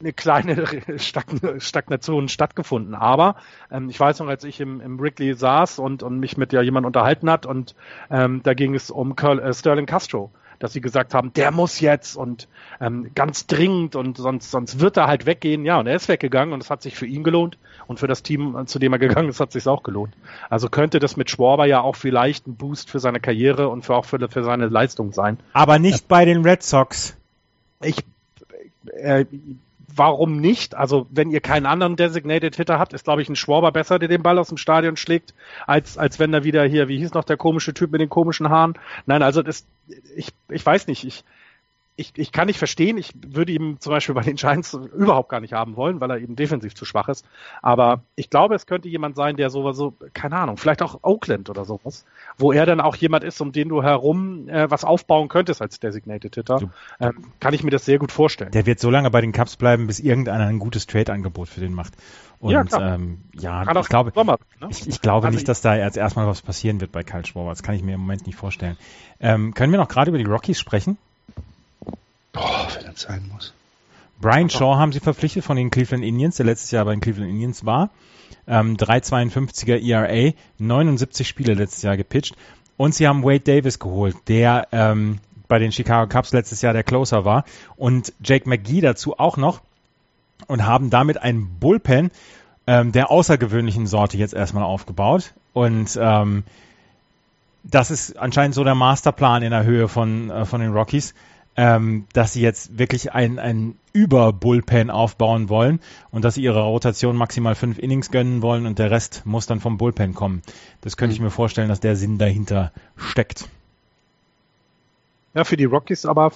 eine kleine <laughs> Stagnation stattgefunden. Aber ähm, ich weiß noch, als ich im, im Wrigley saß und, und mich mit ja jemand unterhalten hat und ähm, da ging es um Curl, äh, Sterling Castro dass sie gesagt haben, der muss jetzt und ähm, ganz dringend und sonst, sonst wird er halt weggehen. Ja, und er ist weggegangen und es hat sich für ihn gelohnt und für das Team, zu dem er gegangen ist, hat sich auch gelohnt. Also könnte das mit Schwarber ja auch vielleicht ein Boost für seine Karriere und für auch für, für seine Leistung sein. Aber nicht bei den Red Sox. Ich äh, warum nicht? Also wenn ihr keinen anderen Designated Hitter habt, ist glaube ich ein Schwarber besser, der den Ball aus dem Stadion schlägt, als als wenn er wieder hier, wie hieß noch der komische Typ mit den komischen Haaren? Nein, also das, ich ich weiß nicht, ich ich, ich kann nicht verstehen, ich würde ihn zum Beispiel bei den Giants überhaupt gar nicht haben wollen, weil er eben defensiv zu schwach ist. Aber ich glaube, es könnte jemand sein, der sowas so, keine Ahnung, vielleicht auch Oakland oder sowas, wo er dann auch jemand ist, um den du herum äh, was aufbauen könntest als Designated Hitter. Ähm, kann ich mir das sehr gut vorstellen. Der wird so lange bei den Cups bleiben, bis irgendeiner ein gutes Trade-Angebot für den macht. Und ja, ähm, ja ich glaube, Sommer, ne? ich, ich, glaube also nicht, dass da jetzt erstmal was passieren wird bei Kyle Schwarber. Das kann ich mir im Moment nicht vorstellen. Ähm, können wir noch gerade über die Rockies sprechen? Boah, wenn das sein muss. Brian Shaw haben sie verpflichtet von den Cleveland Indians, der letztes Jahr bei den Cleveland Indians war. Ähm, 3,52er ERA, 79 Spiele letztes Jahr gepitcht. Und sie haben Wade Davis geholt, der ähm, bei den Chicago Cubs letztes Jahr der Closer war. Und Jake McGee dazu auch noch und haben damit einen Bullpen ähm, der außergewöhnlichen Sorte jetzt erstmal aufgebaut. Und ähm, das ist anscheinend so der Masterplan in der Höhe von, äh, von den Rockies, ähm, dass sie jetzt wirklich ein, ein Über-Bullpen aufbauen wollen und dass sie ihrer Rotation maximal fünf Innings gönnen wollen und der Rest muss dann vom Bullpen kommen. Das könnte ich mir vorstellen, dass der Sinn dahinter steckt. Ja, für die Rockies aber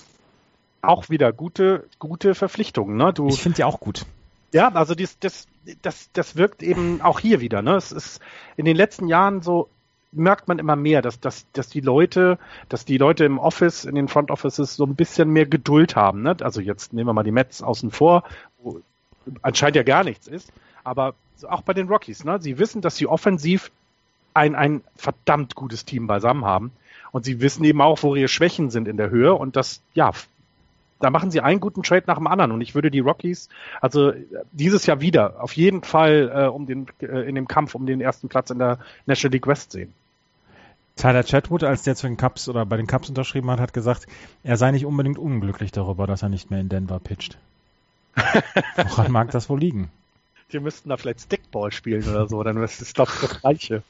auch wieder gute, gute Verpflichtungen. Ne? Du, ich finde die auch gut. Ja, also das, das, das, das wirkt eben auch hier wieder. Ne? Es ist in den letzten Jahren so, merkt man immer mehr, dass, dass, dass die Leute, dass die Leute im Office, in den Front Offices so ein bisschen mehr Geduld haben. Ne? Also jetzt nehmen wir mal die Mets außen vor, wo anscheinend ja gar nichts ist. Aber auch bei den Rockies, ne? sie wissen, dass sie offensiv ein, ein verdammt gutes Team beisammen haben. Und sie wissen eben auch, wo ihre Schwächen sind in der Höhe. Und das, ja, da machen sie einen guten Trade nach dem anderen. Und ich würde die Rockies, also dieses Jahr wieder, auf jeden Fall äh, um den, äh, in dem Kampf um den ersten Platz in der National League West sehen. Tyler Chatwood, als der zu den Cups oder bei den Cups unterschrieben hat, hat gesagt, er sei nicht unbedingt unglücklich darüber, dass er nicht mehr in Denver pitcht. <laughs> Woran mag das wohl liegen? Die müssten da vielleicht Stickball spielen oder so, dann ist es doch das Gleiche.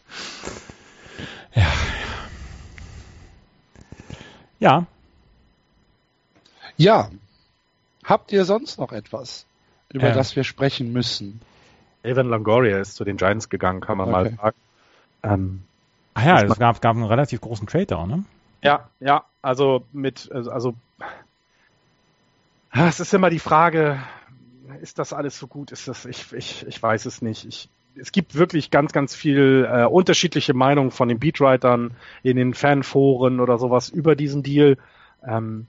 Ja. Ja. Ja. Habt ihr sonst noch etwas, über Ähm. das wir sprechen müssen? Evan Longoria ist zu den Giants gegangen, kann man mal Okay. sagen. Ähm, Ah ja, es gab, gab einen relativ großen Trade da, ne? Ja, ja, also mit, also, also ah, es ist immer die Frage, ist das alles so gut? Ist das, ich, ich, ich weiß es nicht. Ich, es gibt wirklich ganz, ganz viel äh, unterschiedliche Meinungen von den Beatwritern in den Fanforen oder sowas über diesen Deal. Ähm,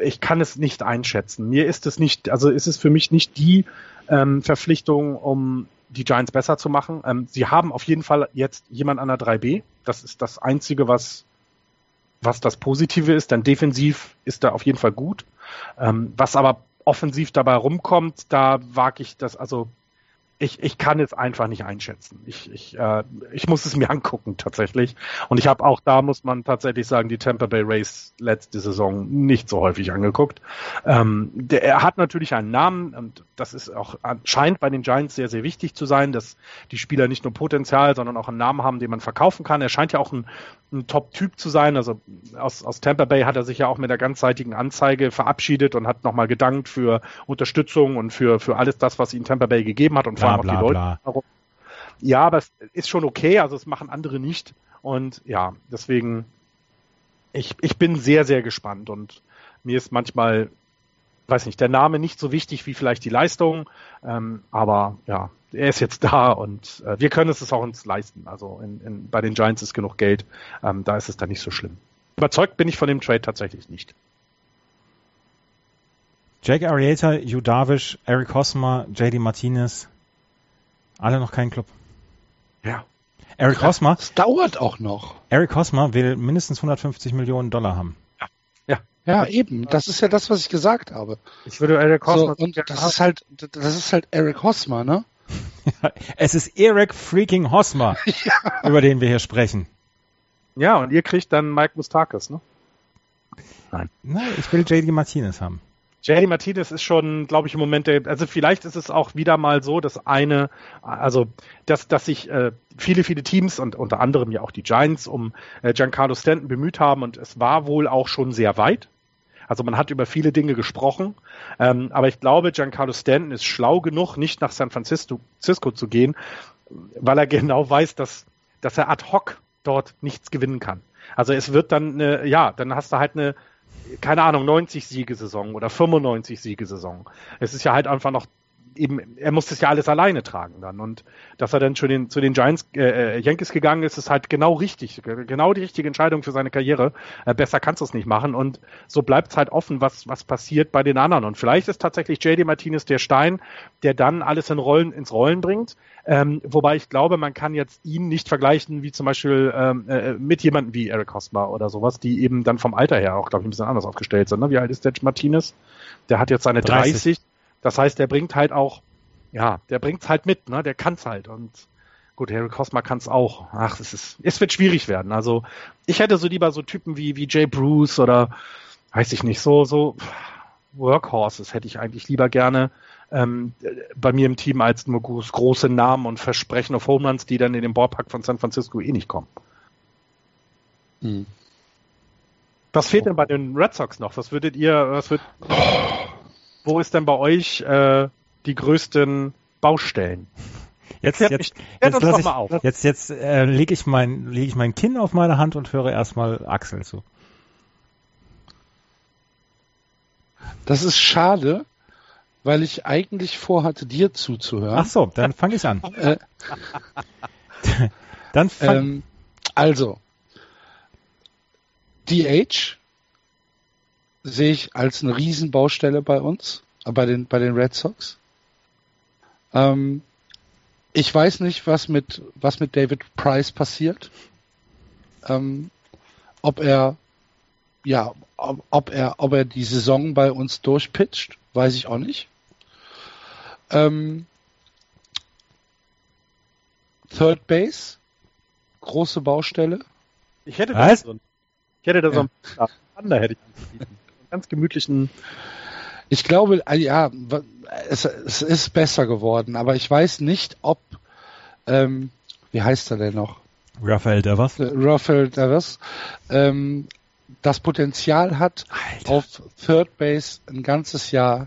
ich kann es nicht einschätzen. Mir ist es nicht, also ist es für mich nicht die ähm, Verpflichtung, um die Giants besser zu machen. Ähm, sie haben auf jeden Fall jetzt jemand an der 3B. Das ist das Einzige, was, was das Positive ist. Denn defensiv ist er auf jeden Fall gut. Ähm, was aber offensiv dabei rumkommt, da wage ich das, also ich, ich kann es einfach nicht einschätzen. Ich, ich, äh, ich muss es mir <laughs> angucken tatsächlich. Und ich habe auch da, muss man tatsächlich sagen, die Tampa Bay Race letzte Saison nicht so häufig angeguckt. Ähm, der, er hat natürlich einen Namen und das ist auch scheint bei den Giants sehr, sehr wichtig zu sein, dass die Spieler nicht nur Potenzial, sondern auch einen Namen haben, den man verkaufen kann. Er scheint ja auch ein, ein Top-Typ zu sein. Also aus, aus Tampa Bay hat er sich ja auch mit der ganzseitigen Anzeige verabschiedet und hat nochmal gedankt für Unterstützung und für, für alles das, was ihm Tampa Bay gegeben hat und vor Bla, allem auch bla, die Leute. bla. darum. Ja, aber es ist schon okay, also es machen andere nicht. Und ja, deswegen, ich, ich bin sehr, sehr gespannt und mir ist manchmal, weiß nicht, der Name nicht so wichtig wie vielleicht die Leistung, ähm, aber ja, er ist jetzt da und äh, wir können es es auch uns leisten. Also in, in, bei den Giants ist genug Geld, ähm, da ist es dann nicht so schlimm. Überzeugt bin ich von dem Trade tatsächlich nicht. Jake Arrieta, Yu Darvish, Eric Hosmer, JD Martinez, alle noch kein Club. Ja. Eric Hosmer, Es dauert auch noch. Eric Hosmer will mindestens 150 Millionen Dollar haben. Ja, eben. Das ist ja das, was ich gesagt habe. Ich würde Eric So, Hosmer und das ist halt, das ist halt Eric Hosmer, ne? <laughs> Es ist Eric freaking Hosmer, <laughs> über den wir hier sprechen. ja, und ihr kriegt dann Mike Mustakis, ne? Nein, ich will JD Martinez haben. JD Martinez ist schon, glaube ich, im Moment der, also vielleicht ist es auch wieder mal so, dass eine, also dass, dass sich äh, viele, viele Teams und unter anderem ja auch die Giants um äh, Giancarlo Stanton bemüht haben und es war wohl auch schon sehr weit. Also man hat über viele Dinge gesprochen, ähm, aber ich glaube, Giancarlo Stanton ist schlau genug, nicht nach San Francisco Cisco zu gehen, weil er genau weiß, dass, dass er ad hoc dort nichts gewinnen kann. Also es wird dann, eine, ja, dann hast du halt eine, keine Ahnung, 90 Siegesaison oder 95 Siegesaison. Es ist ja halt einfach noch eben, er muss das ja alles alleine tragen dann. Und dass er dann zu den, zu den Giants, äh, äh, Yankees gegangen ist, ist halt genau richtig. Genau die richtige Entscheidung für seine Karriere. Äh, besser kannst du es nicht machen. Und so bleibt es halt offen, was, was passiert bei den anderen. Und vielleicht ist tatsächlich JD Martinez der Stein, der dann alles in Rollen, ins Rollen bringt. Ähm, wobei ich glaube, man kann jetzt ihn nicht vergleichen wie zum Beispiel ähm, äh, mit jemandem wie Eric Hosmer oder sowas, die eben dann vom Alter her auch, glaube ich, ein bisschen anders aufgestellt sind. Ne? Wie alt ist der Martinez? Der hat jetzt seine 30. 30. Das heißt, der bringt halt auch, ja, der bringt's halt mit, ne? Der kann's halt. Und gut, Harry Cosma kann es auch. Ach, es ist, es wird schwierig werden. Also ich hätte so lieber so Typen wie, wie Jay Bruce oder weiß ich nicht, so, so Workhorses hätte ich eigentlich lieber gerne ähm, bei mir im Team als nur große Namen und Versprechen auf Home Runs, die dann in den Ballpark von San Francisco eh nicht kommen. Hm. Was fehlt denn bei den Red Sox noch? Was würdet ihr, was wird, wo ist denn bei euch äh, die größten Baustellen? Jetzt, jetzt, mich, jetzt, jetzt, ich, jetzt, jetzt äh, lege ich mein, lege ich mein Kinn auf meine Hand und höre erstmal Axel zu. Das ist schade, weil ich eigentlich vorhatte, dir zuzuhören. Ach so, dann fange ich an. <laughs> Äh, dann fang ähm, also, DH sehe ich als eine Riesenbaustelle bei uns, äh, bei den, bei den Red Sox. Ähm, ich weiß nicht, was mit, was mit David Price passiert. Ähm, ob er, ja, ob, ob, er, ob er die Saison bei uns durchpitcht, weiß ich auch nicht. Ähm, Third Base, große Baustelle. Ich hätte das so, ich hätte da so ja. ein Panda hätte ich ganz gemütlichen. Ich glaube, äh, ja, es, es, ist besser geworden, aber ich weiß nicht, ob, ähm, wie heißt er denn noch? Raphael Devers. Äh, Raphael Devers, ähm, das Potenzial hat, Alter. auf Third Base ein ganzes Jahr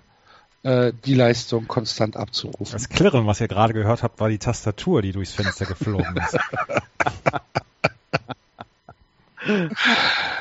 äh, die Leistung konstant abzurufen. Das Klirren, was ihr gerade gehört habt, war die Tastatur, die durchs Fenster geflogen ist. <laughs> <laughs>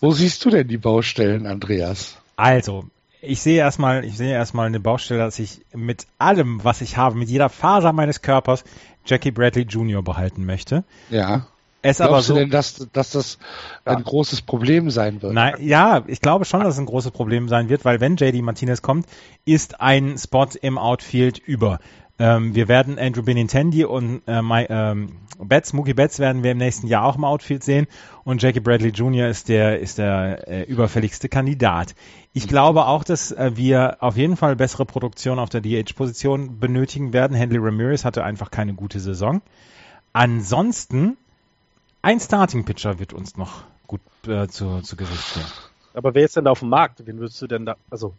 Wo siehst du denn die Baustellen, Andreas? Also, ich sehe erstmal, ich sehe erstmal eine Baustelle, dass ich mit allem, was ich habe, mit jeder Faser meines Körpers Jackie Bradley Jr. behalten möchte. Ja. Es Glaubst aber so, du denn, dass, dass das ja. ein großes Problem sein wird? Nein, ja, ich glaube schon, dass es ein großes Problem sein wird, weil wenn JD Martinez kommt, ist ein Spot im Outfield über. Ähm, wir werden Andrew Benintendi und äh, my, ähm, Betts, Mookie Betts werden wir im nächsten Jahr auch im Outfield sehen und Jackie Bradley Jr. ist der, ist der äh, überfälligste Kandidat. Ich glaube auch, dass äh, wir auf jeden Fall bessere Produktion auf der DH-Position benötigen werden. Henley Ramirez hatte einfach keine gute Saison. Ansonsten, ein Starting-Pitcher wird uns noch gut äh, zu, zu Gesicht stehen. Aber wer ist denn da auf dem Markt? Wen würdest du denn da, also,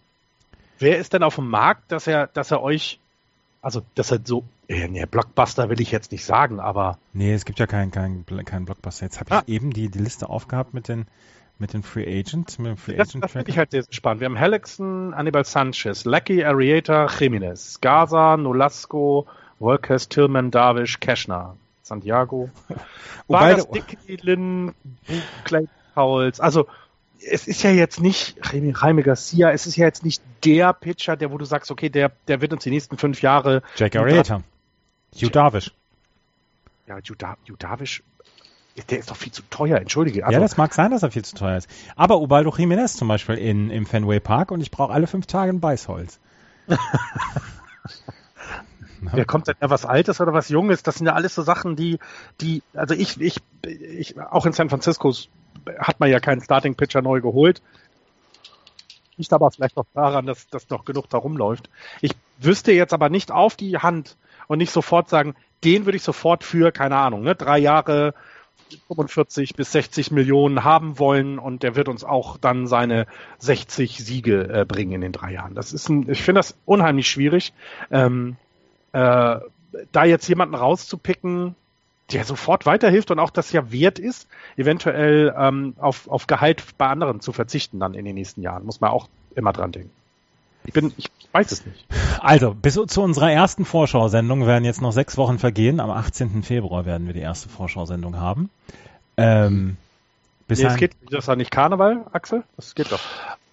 wer ist denn auf dem Markt, dass er, dass er euch also das halt so, äh, nee, Blockbuster will ich jetzt nicht sagen, aber. Nee, es gibt ja keinen kein, kein Blockbuster. Jetzt habe ich ah. eben die, die Liste aufgehabt mit den mit den Free Agent, mit dem Free das, Agent das finde ich halt sehr spannend. Wir haben Helixon, Anibal Sanchez, Lecky, Arieta, Jimenez, Gaza, Nolasco, Volkes, Tillman, Darvish, Keschner, Santiago, <laughs> Vargas, Dickey, Lynn, Clay Pauls. Also es ist ja jetzt nicht Jaime Garcia, es ist ja jetzt nicht der Pitcher, der, wo du sagst, okay, der, der wird uns die nächsten fünf Jahre. Jack Arrieta. Hugh Darvish. Ja, Hugh, Darvish, der ist doch viel zu teuer, entschuldige. Also, ja, das mag sein, dass er viel zu teuer ist. Aber Ubaldo Jiménez zum Beispiel in, im Fenway Park und ich brauche alle fünf Tage ein Beißholz. <laughs> Wer kommt denn ja was Altes oder was Junges? Das sind ja alles so Sachen, die, die, also ich, ich, ich, auch in San Francisco hat man ja keinen Starting Pitcher neu geholt. Liegt aber vielleicht auch daran, dass, dass noch genug da rumläuft. Ich wüsste jetzt aber nicht auf die Hand und nicht sofort sagen, den würde ich sofort für, keine Ahnung, ne, drei Jahre 45 bis 60 Millionen haben wollen und der wird uns auch dann seine 60 Siege äh, bringen in den drei Jahren. Das ist ein, ich finde das unheimlich schwierig. Ähm, äh, da jetzt jemanden rauszupicken, der sofort weiterhilft und auch das ja wert ist, eventuell ähm, auf, auf Gehalt bei anderen zu verzichten dann in den nächsten Jahren. Muss man auch immer dran denken. Ich bin, ich weiß es nicht. Also, bis zu unserer ersten Vorschau-Sendung werden jetzt noch sechs Wochen vergehen. Am 18. Februar werden wir die erste Vorschau-Sendung haben. Ähm, bis nee, es geht, das ist ja nicht Karneval, Axel? Das geht doch.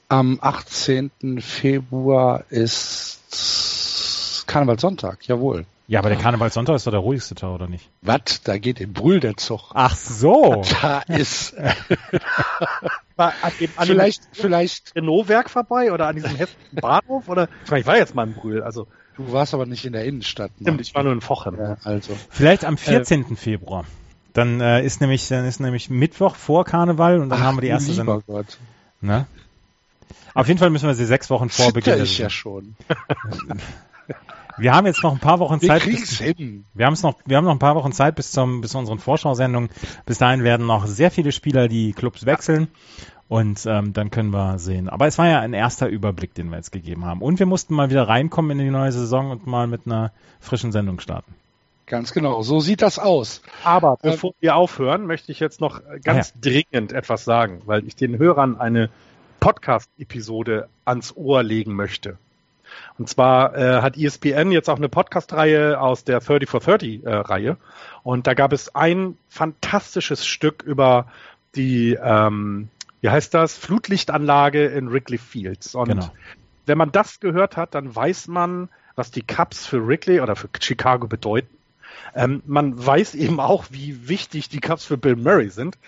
Am 18. Februar ist Karnevalssonntag, jawohl. Ja, aber der Karnevalssonntag ist doch der ruhigste Tag, oder nicht? Was? Da geht im Brühl der Zug. Ach so. Da ist. <laughs> an dem, an vielleicht, vielleicht Renault-Werk vorbei oder an diesem hässlichen Bahnhof oder? Ich war jetzt mal im Brühl, also. Du warst aber nicht in der Innenstadt. Ne? Stimmt, ich war nur in Vochem. Ja, also. Vielleicht am 14. Äh, Februar. Dann äh, ist nämlich, dann ist nämlich Mittwoch vor Karneval und dann Ach, haben wir die erste Sendung. Gott. Na? Auf jeden Fall müssen wir sie sechs Wochen vor Beginn. ich ja schon. <laughs> Wir haben jetzt noch ein paar Wochen Wir Zeit. kriegen's Bis, hin. wir, haben es noch, wir haben noch ein paar Wochen Zeit bis, zum, bis zu unseren Vorschau-Sendungen. Bis dahin werden noch sehr viele Spieler die Clubs wechseln. Und ähm, dann können wir sehen. Aber es war ja ein erster Überblick, den wir jetzt gegeben haben. Und wir mussten mal wieder reinkommen in die neue Saison und mal mit einer frischen Sendung starten. Ganz genau, so sieht das aus. Aber Ähm, bevor wir aufhören, möchte ich jetzt noch ganz dringend etwas sagen, weil ich den Hörern eine Podcast-Episode ans Ohr legen möchte. Und zwar äh, hat ESPN jetzt auch eine Podcast-Reihe aus der 30 for 30 äh, Reihe. Und da gab es ein fantastisches Stück über die, ähm, wie heißt das, Flutlichtanlage in Wrigley Fields. Und Genau. wenn man das gehört hat, dann weiß man, was die Cups für Wrigley oder für Chicago bedeuten. Ähm, man weiß eben auch, wie wichtig die Cups für Bill Murray sind.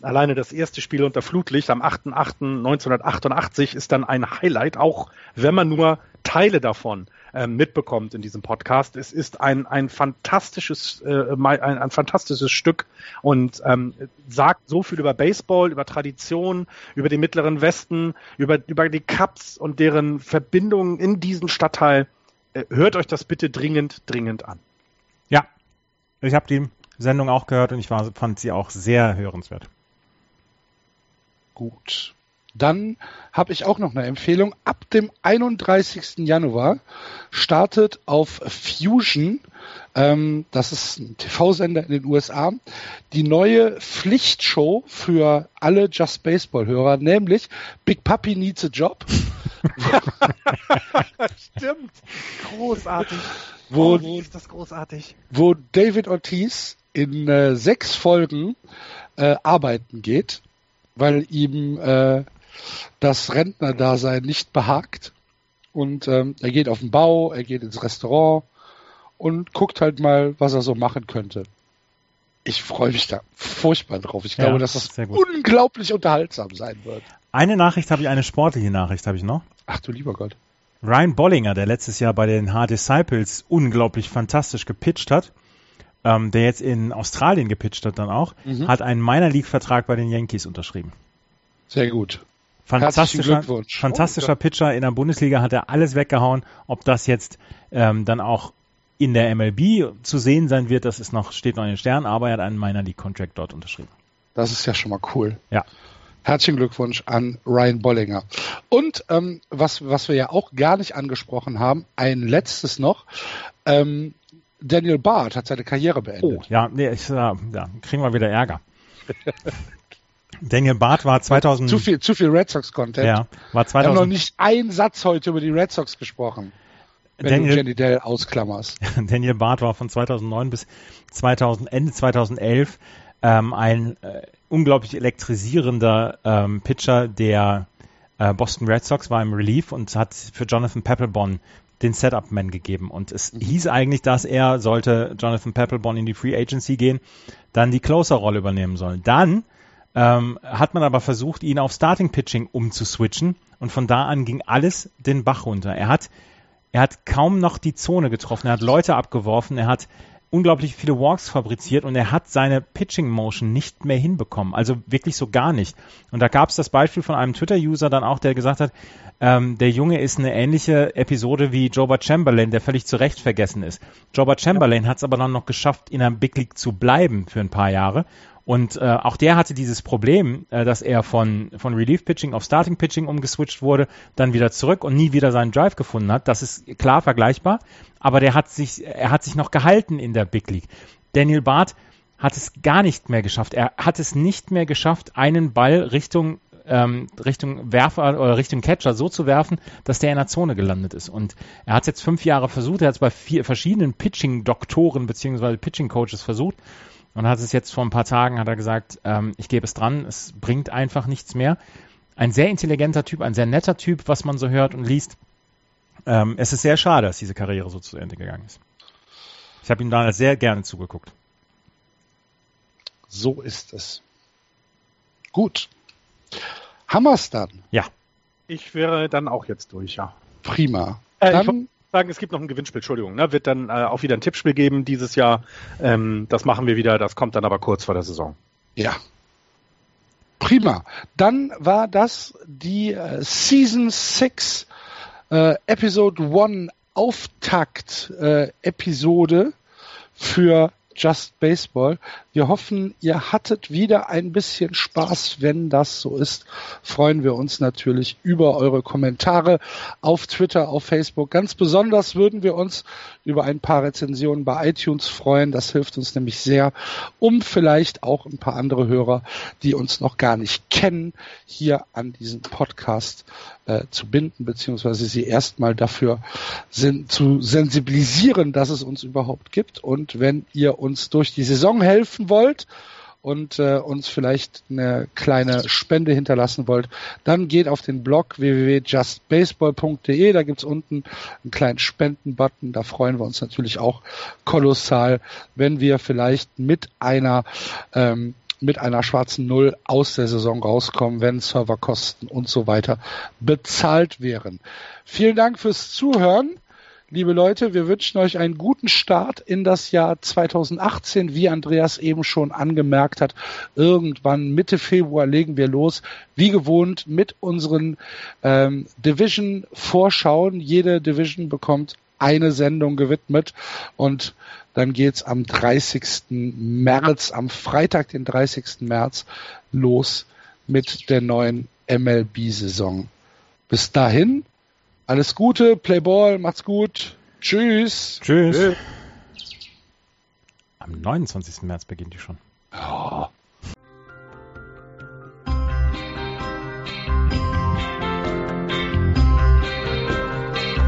Alleine das erste Spiel unter Flutlicht am 8.8.1988 ist dann ein Highlight, auch wenn man nur Teile davon ähm, mitbekommt in diesem Podcast. Es ist ein, ein fantastisches, äh, ein, ein fantastisches Stück und ähm, sagt so viel über Baseball, über Tradition, über den Mittleren Westen, über, über die Cups und deren Verbindungen in diesen Stadtteil. Äh, hört euch das bitte dringend, dringend an. Ja, ich habe die Sendung auch gehört und ich war, fand sie auch sehr hörenswert. Gut. Dann habe ich auch noch eine Empfehlung. Ab dem 31. Januar startet auf Fusion, ähm, das ist ein TV-Sender in den USA, die neue Pflichtshow für alle Just Baseball-Hörer, nämlich Big Papi Needs a Job, <laughs> Stimmt. Großartig. wo, Oh, ist das großartig. wo David Ortiz in äh, sechs Folgen äh, arbeiten geht, weil ihm äh, das Rentnerdasein nicht behagt. Und ähm, er geht auf den Bau, er geht ins Restaurant und guckt halt mal, was er so machen könnte. Ich freue mich da furchtbar drauf. Ich Ja, glaube, dass das unglaublich unterhaltsam sein wird. Eine Nachricht habe ich, eine sportliche Nachricht habe ich noch. Ach du lieber Gott. Ryan Bollinger, der letztes Jahr bei den Hard Disciples unglaublich fantastisch gepitcht hat, ähm, der jetzt in Australien gepitcht hat dann auch, Mhm. hat einen Minor League Vertrag bei den Yankees unterschrieben. Sehr gut. Fantastischer, fantastischer Pitcher in der Bundesliga hat er alles weggehauen. Ob das jetzt ähm, dann auch in der MLB zu sehen sein wird, das ist noch steht noch in den Sternen, aber er hat einen Minor League Contract dort unterschrieben. Das ist ja schon mal cool. Ja. Herzlichen Glückwunsch an Ryan Bollinger. Und ähm, was, was wir ja auch gar nicht angesprochen haben, ein letztes noch. Ähm, Daniel Barth hat seine Karriere beendet. Oh, ja, nee, ich, ja, kriegen wir wieder Ärger. <laughs> Daniel Barth war 2000 Zu viel, zu viel Red Sox-Content. ja, war Wir haben noch 2000 nicht einen Satz heute über die Red Sox gesprochen. Wenn du Daniel, Jenny Dell ausklammerst. <laughs> Daniel Barth war von 2009 bis 2000, Ende 2011 ähm, ein äh, unglaublich elektrisierender ähm, Pitcher der äh, Boston Red Sox, war im Relief und hat für Jonathan Papelbon den Setup-Man gegeben. Und es hieß eigentlich, dass er, sollte Jonathan Papelbon in die Free Agency gehen, dann die Closer-Rolle übernehmen sollen. Dann ähm, hat man aber versucht, ihn auf Starting-Pitching umzuswitchen und von da an ging alles den Bach runter. Er hat er hat kaum noch die Zone getroffen. Er hat Leute abgeworfen. Er hat unglaublich viele Walks fabriziert und er hat seine Pitching Motion nicht mehr hinbekommen. Also wirklich so gar nicht. Und da gab es das Beispiel von einem Twitter-User dann auch, der gesagt hat, ähm, der Junge ist eine ähnliche Episode wie Joba Chamberlain, der völlig zu Recht vergessen ist. Joba Chamberlain hat es aber dann noch geschafft, in der Big League zu bleiben für ein paar Jahre. Und äh, auch der hatte dieses Problem, äh, dass er von, von Relief Pitching auf Starting Pitching umgeswitcht wurde, dann wieder zurück und nie wieder seinen Drive gefunden hat. Das ist klar vergleichbar, aber der hat sich, er hat sich noch gehalten in der Big League. Daniel Barth hat es gar nicht mehr geschafft. Er hat es nicht mehr geschafft, einen Ball Richtung ähm, Richtung Werfer oder Richtung Catcher so zu werfen, dass der in der Zone gelandet ist. Und er hat es jetzt fünf Jahre versucht, er hat es bei vier verschiedenen Pitching-Doktoren beziehungsweise Pitching-Coaches versucht und hat es jetzt vor ein paar Tagen, hat er gesagt, ähm, ich gebe es dran, es bringt einfach nichts mehr. Ein sehr intelligenter Typ, ein sehr netter Typ, was man so hört und liest. Ähm, es ist sehr schade, dass diese Karriere so zu Ende gegangen ist. Ich habe ihm da sehr gerne zugeguckt. So ist es. Gut. Hammer's dann. Ja, Ich wäre dann auch jetzt durch, ja. Prima. Äh, Dann, sagen, es gibt noch ein Gewinnspiel, Entschuldigung. Ne? Wird dann äh, auch wieder ein Tippspiel geben dieses Jahr. Ähm, das machen wir wieder, das kommt dann aber kurz vor der Saison. ja. Prima. Dann war das die äh, Season 6 äh, Episode 1 Auftakt-Episode äh, für Just Baseball. Wir hoffen, ihr hattet wieder ein bisschen Spaß. Wenn das so ist, freuen wir uns natürlich über eure Kommentare auf Twitter, auf Facebook. Ganz besonders würden wir uns über ein paar Rezensionen bei iTunes freuen. Das hilft uns nämlich sehr, um vielleicht auch ein paar andere Hörer, die uns noch gar nicht kennen, hier an diesen Podcast äh, zu binden, beziehungsweise sie erstmal dafür sind, zu sensibilisieren, dass es uns überhaupt gibt. Und wenn ihr uns durch die Saison helfen wollt, und äh, uns vielleicht eine kleine Spende hinterlassen wollt, dann geht auf den Blog www.justbaseball.de. Da gibt's unten einen kleinen Spendenbutton. Da freuen wir uns natürlich auch kolossal, wenn wir vielleicht mit einer ähm, mit einer schwarzen Null aus der Saison rauskommen, wenn Serverkosten und so weiter bezahlt wären. Vielen Dank fürs Zuhören. Liebe Leute, wir wünschen euch einen guten Start in das Jahr 2018. Wie Andreas eben schon angemerkt hat, irgendwann Mitte Februar legen wir los, wie gewohnt, mit unseren ähm, Division-Vorschauen. Jede Division bekommt eine Sendung gewidmet und dann geht's am 30. März, am Freitag, den 30. März los mit der neuen MLB-Saison. Bis dahin alles Gute, Playball, macht's gut. Tschüss. Tschüss. Tschüss. Am 29. März beginnt die schon. Ja.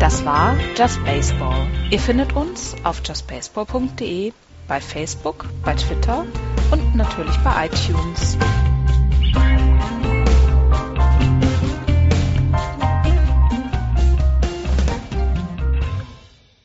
Das war Just Baseball. Ihr findet uns auf justbaseball.de, bei Facebook, bei Twitter und natürlich bei iTunes.